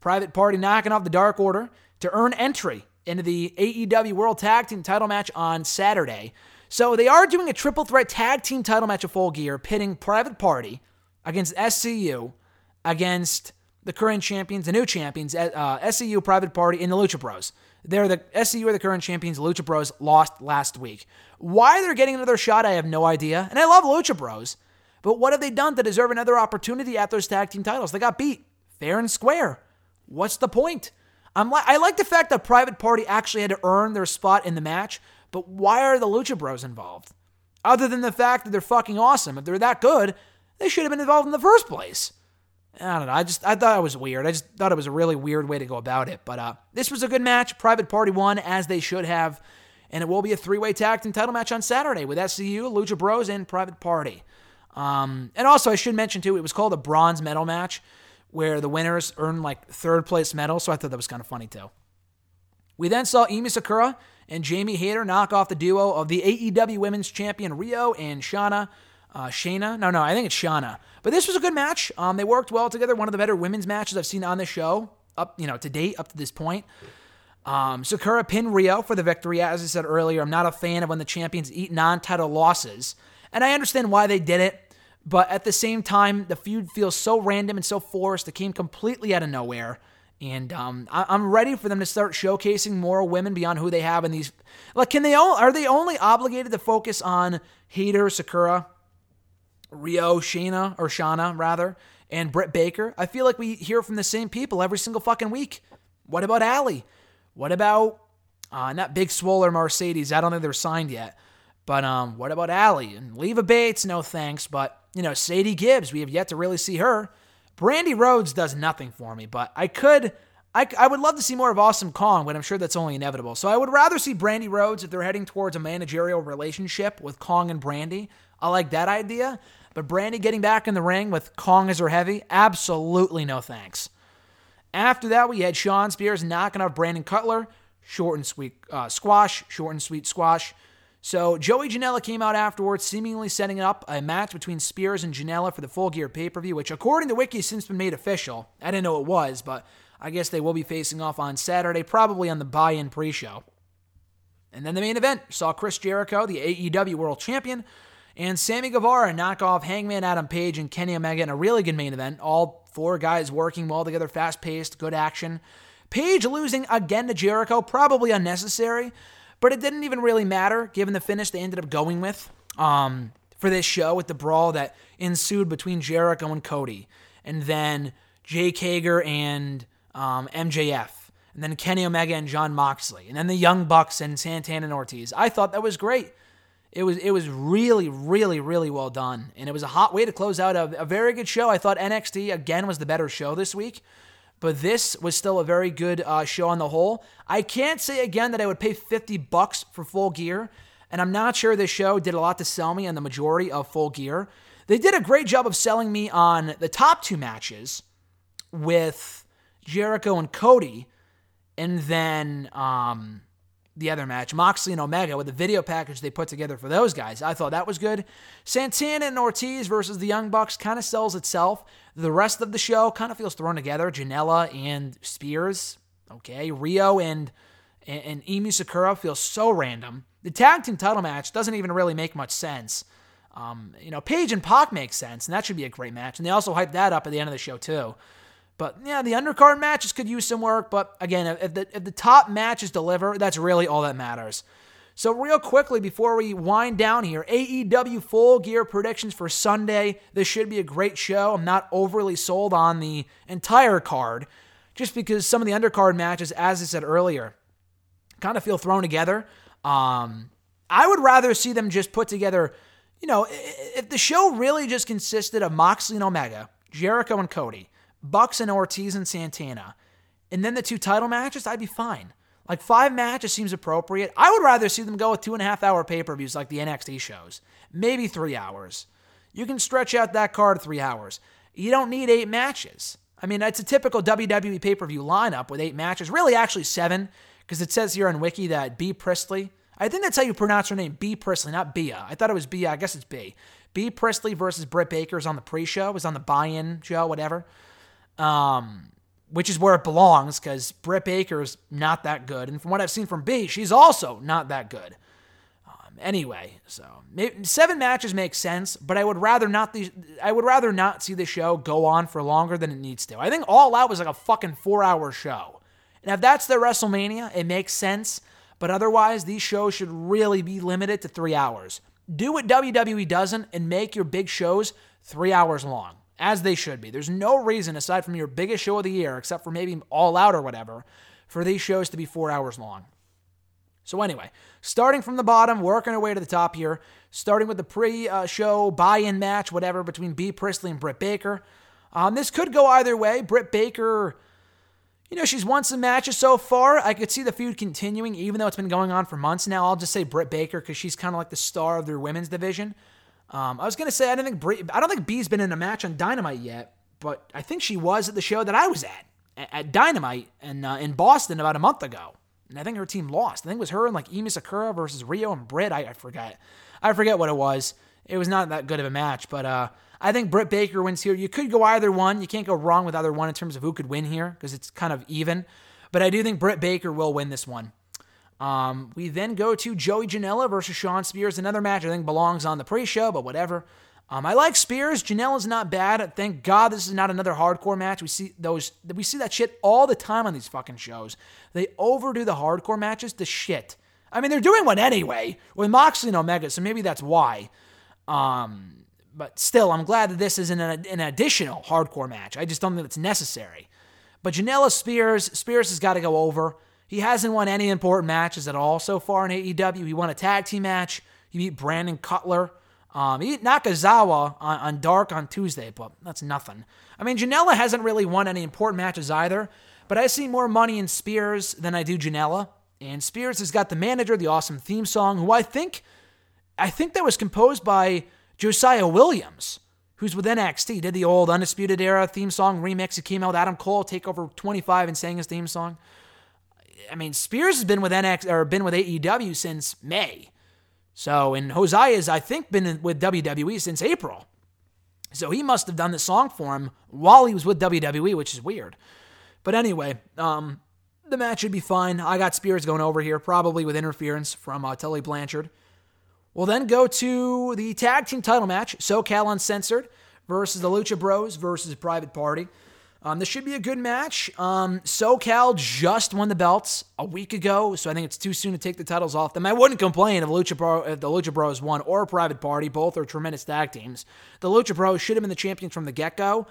private party knocking off the Dark Order to earn entry into the AEW World Tag Team title match on Saturday. So they are doing a triple threat tag team title match of full gear, pitting Private Party, against SCU, against the current champions, the new champions, uh, SCU Private Party, and the Lucha Bros. They're the SCU are the current champions. Lucha Bros lost last week. Why they're getting another shot, I have no idea. And I love Lucha Bros, but what have they done to deserve another opportunity at those tag team titles? They got beat fair and square. What's the point? I'm li- I like the fact that Private Party actually had to earn their spot in the match, but why are the Lucha Bros involved? Other than the fact that they're fucking awesome. If they're that good, they should have been involved in the first place. I don't know. I just I thought it was weird. I just thought it was a really weird way to go about it. But uh, this was a good match. Private Party won as they should have, and it will be a three-way tag team title match on Saturday with SCU, Lucha Bros, and Private Party. Um, and also, I should mention too, it was called a bronze medal match, where the winners earn like third place medal. So I thought that was kind of funny too. We then saw Emi Sakura and Jamie Hayter knock off the duo of the AEW Women's Champion Riho and Shanna. Uh, Shayna? No, no, I think it's Shana. But this was a good match. Um, they worked well together. One of the better women's matches I've seen on the show up, you know, to date up to this point. Um, Sakura pinned Riho for the victory. As I said earlier, I'm not a fan of when the champions eat non-title losses, and I understand why they did it. But at the same time, the feud feels so random and so forced. It came completely out of nowhere. And um, I- am ready for them to start showcasing more women beyond who they have in these. Like, can they? All, are they only obligated to focus on Hater Sakura, Riho, Shayna, or Shana rather, and Britt Baker? I feel like we hear from the same people every single fucking week. What about Allie? What about uh, not Big Swoller Mercedes? I don't think they're signed yet. But um, what about Allie and Leva Bates? No thanks. But you know, Sadie Gibbs, we have yet to really see her. Brandi Rhodes does nothing for me, but I could, I, I would love to see more of Awesome Kong, but I'm sure that's only inevitable. So I would rather see Brandi Rhodes if they're heading towards a managerial relationship with Kong and Brandi. I like that idea. But Brandi getting back in the ring with Kong as her heavy, absolutely no thanks. After that, we had Shawn Spears knocking off Brandon Cutler, short and sweet uh, squash, short and sweet squash. So Joey Janela came out afterwards, seemingly setting up a match between Spears and Janela for the Full Gear pay per view, which according to Wiki has since been made official. I didn't know it was, but I guess they will be facing off on Saturday, probably on the buy-in pre-show. And then the main event saw Chris Jericho, the AEW World Champion, and Sammy Guevara knock off Hangman Adam Page and Kenny Omega in a really good main event. All four guys working well together, fast-paced, good action. Page losing again to Jericho, probably unnecessary. But it didn't even really matter given the finish they ended up going with um, for this show with the brawl that ensued between Jericho and Cody. And then Jake Hager and um, MJF. And then Kenny Omega and Jon Moxley. And then the Young Bucks and Santana and Ortiz. I thought that was great. It was it was really, really, really well done. And it was a hot way to close out a, a very good show. I thought NXT, again, was the better show this week but this was still a very good uh, show on the whole. I can't say again that I would pay 50 bucks for full gear, and I'm not sure this show did a lot to sell me on the majority of full gear. They did a great job of selling me on the top two matches with Jericho and Cody, and then um, the other match, Moxley and Omega, with the video package they put together for those guys. I thought that was good. Santana and Ortiz versus the Young Bucks kind of sells itself. The rest of the show kind of feels thrown together. Janela and Spears, okay. Riho and and, and Emi Sakura feels so random. The tag team title match doesn't even really make much sense. Um, you know, Page and Pac makes sense, and that should be a great match. And they also hyped that up at the end of the show too. But yeah, the undercard matches could use some work. But again, if the, if the top matches deliver, that's really all that matters. So, real quickly before we wind down here, AEW full gear predictions for Sunday. This should be a great show. I'm not overly sold on the entire card, just because some of the undercard matches, as I said earlier, kind of feel thrown together. Um, I would rather see them just put together, you know, if the show really just consisted of Moxley and Omega, Jericho and Cody, Bucks and Ortiz and Santana, and then the two title matches, I'd be fine. Like five matches seems appropriate. I would rather see them go with two and a half hour pay per views like the NXT shows, maybe three hours. You can stretch out that card three hours. You don't need eight matches. I mean, it's a typical WWE pay per view lineup with eight matches, really, actually seven, because it says here on Wiki that B. Priestley, I think that's how you pronounce her name, B. Priestley, not Bia. I thought it was Bia. I guess it's B. B. Priestley versus Britt Baker is on the pre show, was on the buy in show, whatever um, which is where it belongs because Britt Baker is not that good. And from what I've seen from B, she's also not that good. Um, anyway, so seven matches makes sense, but I would rather not the I would rather not see the show go on for longer than it needs to. I think All Out was like a fucking four hour show, and if that's the WrestleMania, it makes sense. But otherwise, these shows should really be limited to three hours. Do what WWE doesn't and make your big shows three hours long, as they should be. There's no reason, aside from your biggest show of the year, except for maybe All Out or whatever, for these shows to be four hours long. So, anyway, starting from the bottom, working our way to the top here, starting with the pre show buy in match, whatever, between B. Priestley and Britt Baker. Um, this could go either way. Britt Baker, you know, she's won some matches so far. I could see the feud continuing, even though it's been going on for months now. I'll just say Britt Baker because she's kind of like the star of their women's division. Um, I was gonna say I don't think Brie, I don't think Bea's been in a match on Dynamite yet, but I think she was at the show that I was at at Dynamite in uh, in Boston about a month ago and I think her team lost. I think it was her and like Emi Sakura versus Riho and Britt. I, I forget. I forget what it was. It was not that good of a match, but uh, I think Britt Baker wins here. You could go either one. You can't go wrong with either one in terms of who could win here because it's kind of even. But I do think Britt Baker will win this one. Um, we then go to Joey Janela versus Shawn Spears. Another match I think belongs on the pre-show, but whatever. Um, I like Spears. Janela's not bad. Thank God this is not another hardcore match. We see those. We see that shit all the time on these fucking shows. They overdo the hardcore matches to shit. I mean, they're doing one anyway with Moxley and Omega, so maybe that's why. Um, but still, I'm glad that this isn't an, an additional hardcore match. I just don't think it's necessary. But Janela Spears, Spears has got to go over. He hasn't won any important matches at all so far in AEW. He won a tag team match. He beat Brandon Cutler. Um, he beat Nakazawa on, on Dark on Tuesday, but that's nothing. I mean, Janela hasn't really won any important matches either, but I see more money in Spears than I do Janela. And Spears has got the manager, the awesome theme song, who I think, I think that was composed by Josiah Williams, who's with NXT. Did the old Undisputed Era theme song remix. He came out with Adam Cole, take over 25 and sang his theme song. I mean, Spears has been with NX or been with AEW since May. So, and Hosaya's, I think, been with WWE since April. So he must have done the song for him while he was with WWE, which is weird. But anyway, um, the match should be fine. I got Spears going over here, probably with interference from uh, Tully Blanchard. We'll then go to the tag team title match SoCal Uncensored versus the Lucha Bros versus Private Party. Um, this should be a good match. Um, SoCal just won the belts a week ago, so I think it's too soon to take the titles off them. I wouldn't complain if, Lucha Bro, if the Lucha Bros won or a Private Party. Both are tremendous tag teams. The Lucha Bros should have been the champions from the get go,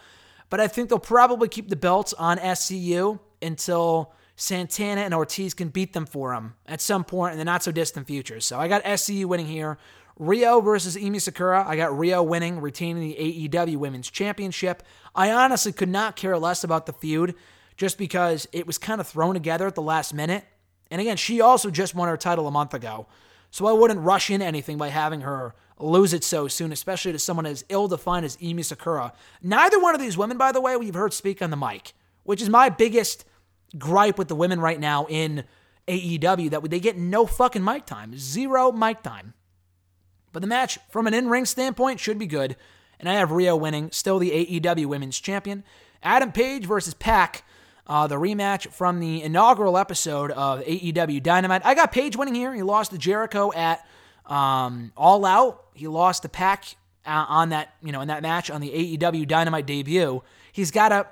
but I think they'll probably keep the belts on SCU until Santana and Ortiz can beat them for them at some point in the not so distant future. So I got SCU winning here. Riho versus Emi Sakura. I got Riho winning, retaining the AEW Women's Championship. I honestly could not care less about the feud just because it was kind of thrown together at the last minute. And again, she also just won her title a month ago. So I wouldn't rush in anything by having her lose it so soon, especially to someone as ill defined as Emi Sakura. Neither one of these women, by the way, we've heard speak on the mic, which is my biggest gripe with the women right now in AEW that they get no fucking mic time, zero mic time. But the match, from an in ring standpoint, should be good. And I have Riho winning, still the AEW Women's Champion. Adam Page versus Pac, uh, the rematch from the inaugural episode of AEW Dynamite. I got Page winning here. He lost to Jericho at um, All Out. He lost to Pac uh, on that, you know, in that match on the AEW Dynamite debut. He's got to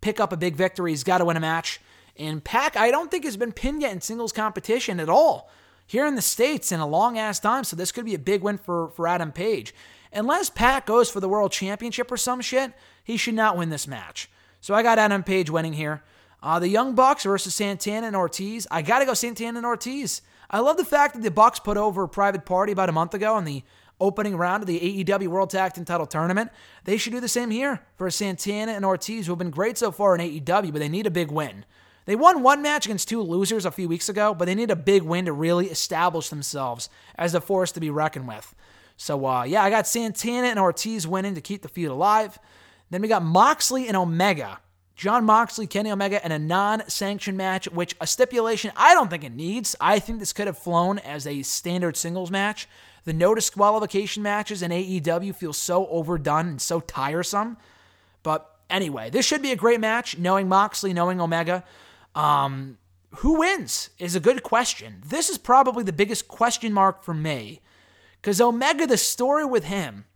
pick up a big victory. He's got to win a match. And Pac, I don't think has been pinned yet in singles competition at all here in the States in a long ass time. So this could be a big win for, for Adam Page. Unless Pac goes for the world championship or some shit, he should not win this match. So I got Adam Page winning here. Uh, the Young Bucks versus Santana and Ortiz. I got to go Santana and Ortiz. I love the fact that the Bucks put over a private party about a month ago in the opening round of the AEW World Tag Team Title Tournament. They should do the same here for Santana and Ortiz, who have been great so far in AEW, but they need a big win. They won one match against two losers a few weeks ago, but they need a big win to really establish themselves as a force to be reckoned with. So, uh, yeah, I got Santana and Ortiz winning to keep the feud alive. Then we got Moxley and Omega. Jon Moxley, Kenny Omega, in a non sanctioned match, which a stipulation I don't think it needs. I think this could have flown as a standard singles match. The no disqualification matches in AEW feel so overdone and so tiresome. But anyway, this should be a great match, knowing Moxley, knowing Omega. Um, who wins is a good question. This is probably the biggest question mark for me Because Omega, the story with him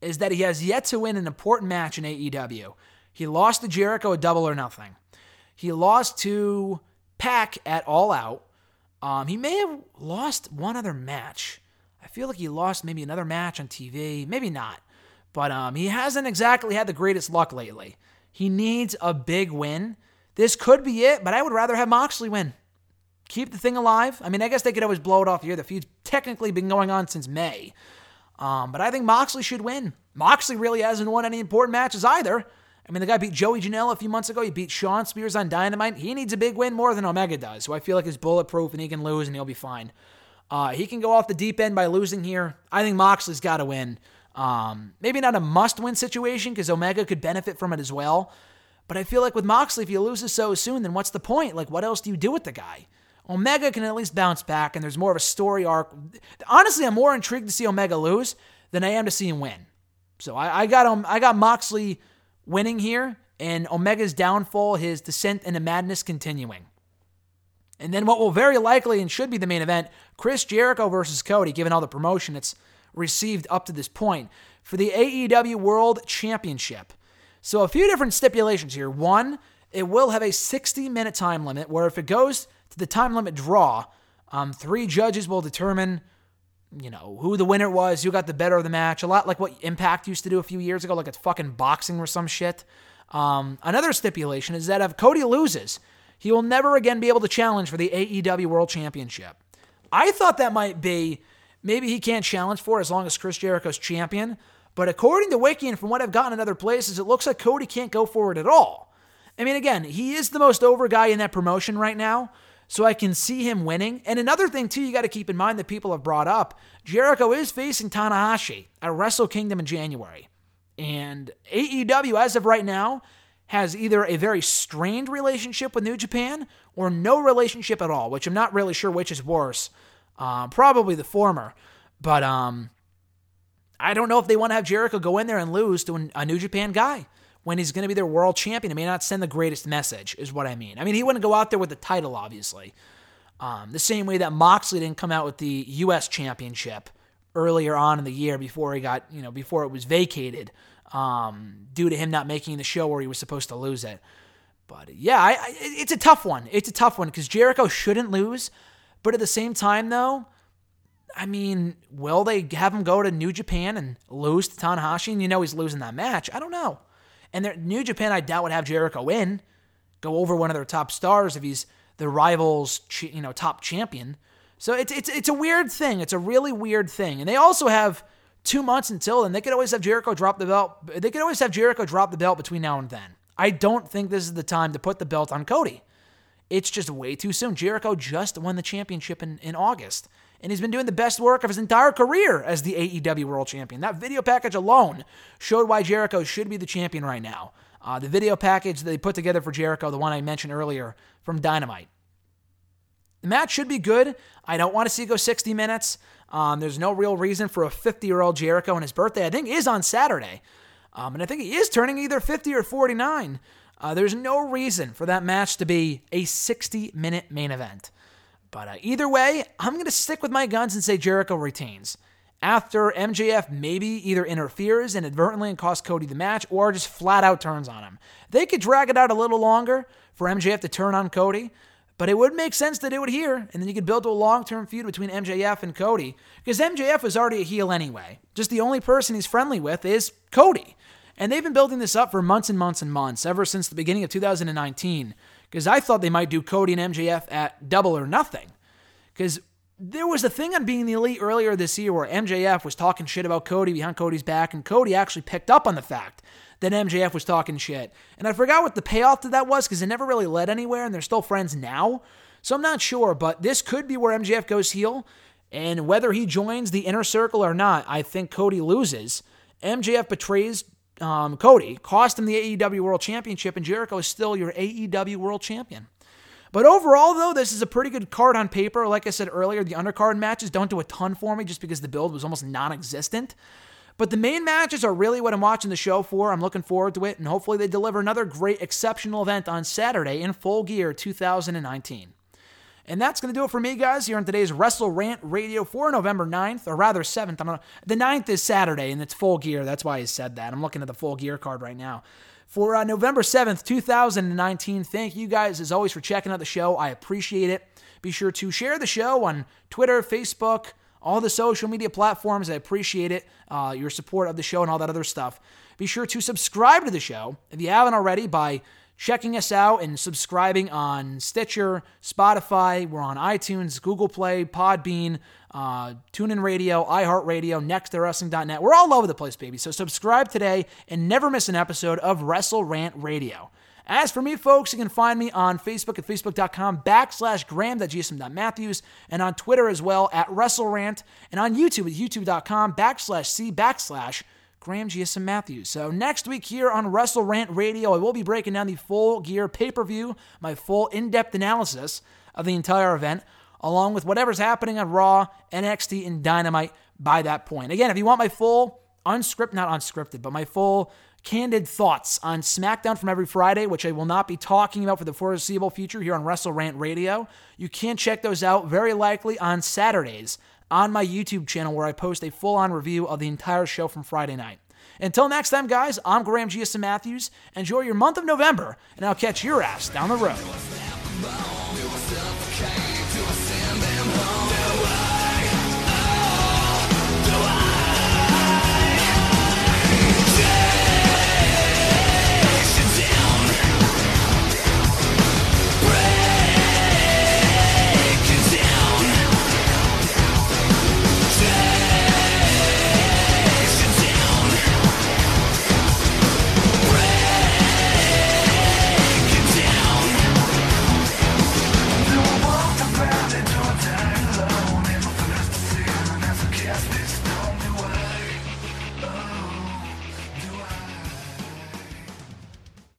is that he has yet to win an important match in AEW. He lost to Jericho at Double or Nothing. He lost to Pac at All Out. Um, he may have lost one other match. I feel like he lost maybe another match on TV. Maybe not. But um, he hasn't exactly had the greatest luck lately. He needs a big win. This could be it, but I would rather have Moxley win. Keep the thing alive. I mean, I guess they could always blow it off here. The feud's technically been going on since May. Um, but I think Moxley should win. Moxley really hasn't won any important matches either. I mean, the guy beat Joey Janela a few months ago. He beat Shawn Spears on Dynamite. He needs a big win more than Omega does. So I feel like he's bulletproof and he can lose and he'll be fine. Uh, he can go off the deep end by losing here. I think Moxley's got to win. Um, maybe not a must win situation because Omega could benefit from it as well. But I feel like with Moxley, if he loses so soon, then what's the point? Like, what else do you do with the guy? Omega can at least bounce back, and there's more of a story arc. Honestly, I'm more intrigued to see Omega lose than I am to see him win. So I, I got um, I got Moxley winning here, and Omega's downfall, his descent into madness continuing. And then what will very likely and should be the main event, Chris Jericho versus Cody, given all the promotion it's received up to this point, for the AEW World Championship. So a few different stipulations here. One, it will have a 60 minute time limit where if it goes to the time limit draw, um, three judges will determine, you know, who the winner was, who got the better of the match. A lot like what Impact used to do a few years ago, like it's fucking boxing or some shit. Um, another stipulation is that if Cody loses, he will never again be able to challenge for the AEW World Championship. I thought that might be maybe he can't challenge for as long as Chris Jericho's champion. But according to Wiki and from what I've gotten in other places, it looks like Cody can't go forward at all. I mean, again, he is the most over guy in that promotion right now, so I can see him winning. And another thing, too, you got to keep in mind that people have brought up Jericho is facing Tanahashi at Wrestle Kingdom in January. And AEW, as of right now, has either a very strained relationship with New Japan or no relationship at all, which I'm not really sure which is worse. Uh, probably the former. But um, I don't know if they want to have Jericho go in there and lose to a New Japan guy when he's going to be their world champion. It may not send the greatest message, is what I mean. I mean, he wouldn't go out there with the title, obviously. Um, the same way that Moxley didn't come out with the U.S. championship earlier on in the year before he got, you know, before it was vacated um, due to him not making the show where he was supposed to lose it. But yeah, I, I, it's a tough one. It's a tough one because Jericho shouldn't lose. But at the same time, though, I mean, will they have him go to New Japan and lose to Tanahashi? And you know he's losing that match. I don't know. And New Japan, I doubt would have Jericho win, go over one of their top stars if he's the rivals, you know, top champion. So it's it's it's a weird thing. It's a really weird thing. And they also have two months until then. They could always have Jericho drop the belt. They could always have Jericho drop the belt between now and then. I don't think this is the time to put the belt on Cody. It's just way too soon. Jericho just won the championship in, in August and he's been doing the best work of his entire career as the AEW World Champion. That video package alone showed why Jericho should be the champion right now. Uh, the video package they put together for Jericho, the one I mentioned earlier from Dynamite. The match should be good. I don't want to see it go 60 minutes. Um, there's no real reason for a 50 year old Jericho, and his birthday, I think, is on Saturday. Um, and I think he is turning either 50 or 49. Uh, there's no reason for that match to be a 60 minute main event. But uh, either way, I'm going to stick with my guns and say Jericho retains. After MJF maybe either interferes inadvertently and costs Cody the match or just flat out turns on him. They could drag it out a little longer for MJF to turn on Cody, but it would make sense to do it here, and then you could build a long term feud between MJF and Cody, because MJF is already a heel anyway. Just the only person he's friendly with is Cody. And they've been building this up for months and months and months, ever since the beginning of 2019 because I thought they might do Cody and MJF at double or nothing. Because there was a thing on being the elite earlier this year where MJF was talking shit about Cody behind Cody's back, and Cody actually picked up on the fact that MJF was talking shit. And I forgot what the payoff to that was because it never really led anywhere, and they're still friends now. So I'm not sure, but this could be where MJF goes heel. And whether he joins the inner circle or not, I think Cody loses. MJF betrays um, Cody, cost him the AEW World Championship, and Jericho is still your AEW World Champion. But overall, though, this is a pretty good card on paper. Like I said earlier, the undercard matches don't do a ton for me just because the build was almost non existent. But the main matches are really what I'm watching the show for. I'm looking forward to it, and hopefully they deliver another great, exceptional event on Saturday in full gear 2019. And that's going to do it for me, guys, here on today's Wrestle Rant Radio for November 9th, or rather 7th. I'm the 9th is Saturday, and it's full gear. That's why I said that. I'm looking at the full gear card right now. For uh, November 7th, 2019, thank you guys, as always, for checking out the show. I appreciate it. Be sure to share the show on Twitter, Facebook, all the social media platforms. I appreciate it, uh, your support of the show and all that other stuff. Be sure to subscribe to the show if you haven't already by checking us out and subscribing on Stitcher, Spotify. We're on iTunes, Google Play, Podbean, uh, TuneIn Radio, iHeartRadio, NextEraWrestling.net. We're all over the place, baby. So subscribe today and never miss an episode of Wrestle Rant Radio. As for me, folks, you can find me on Facebook at facebook.com backslash graham.gsm.matthews and on Twitter as well at WrestleRant and on YouTube at youtube.com backslash c backslash Graham GSM Matthews. So next week here on Wrestle Rant Radio, I will be breaking down the full gear pay-per-view, my full in-depth analysis of the entire event, along with whatever's happening on Raw, NXT, and Dynamite by that point. Again, if you want my full unscripted, not unscripted, but my full candid thoughts on SmackDown from every Friday, which I will not be talking about for the foreseeable future here on Wrestle Rant Radio. You can check those out very likely on Saturdays on my YouTube channel where I post a full on review of the entire show from Friday night. Until next time, guys, I'm Graham G.S. Matthews. Enjoy your month of November, and I'll catch your ass down the road.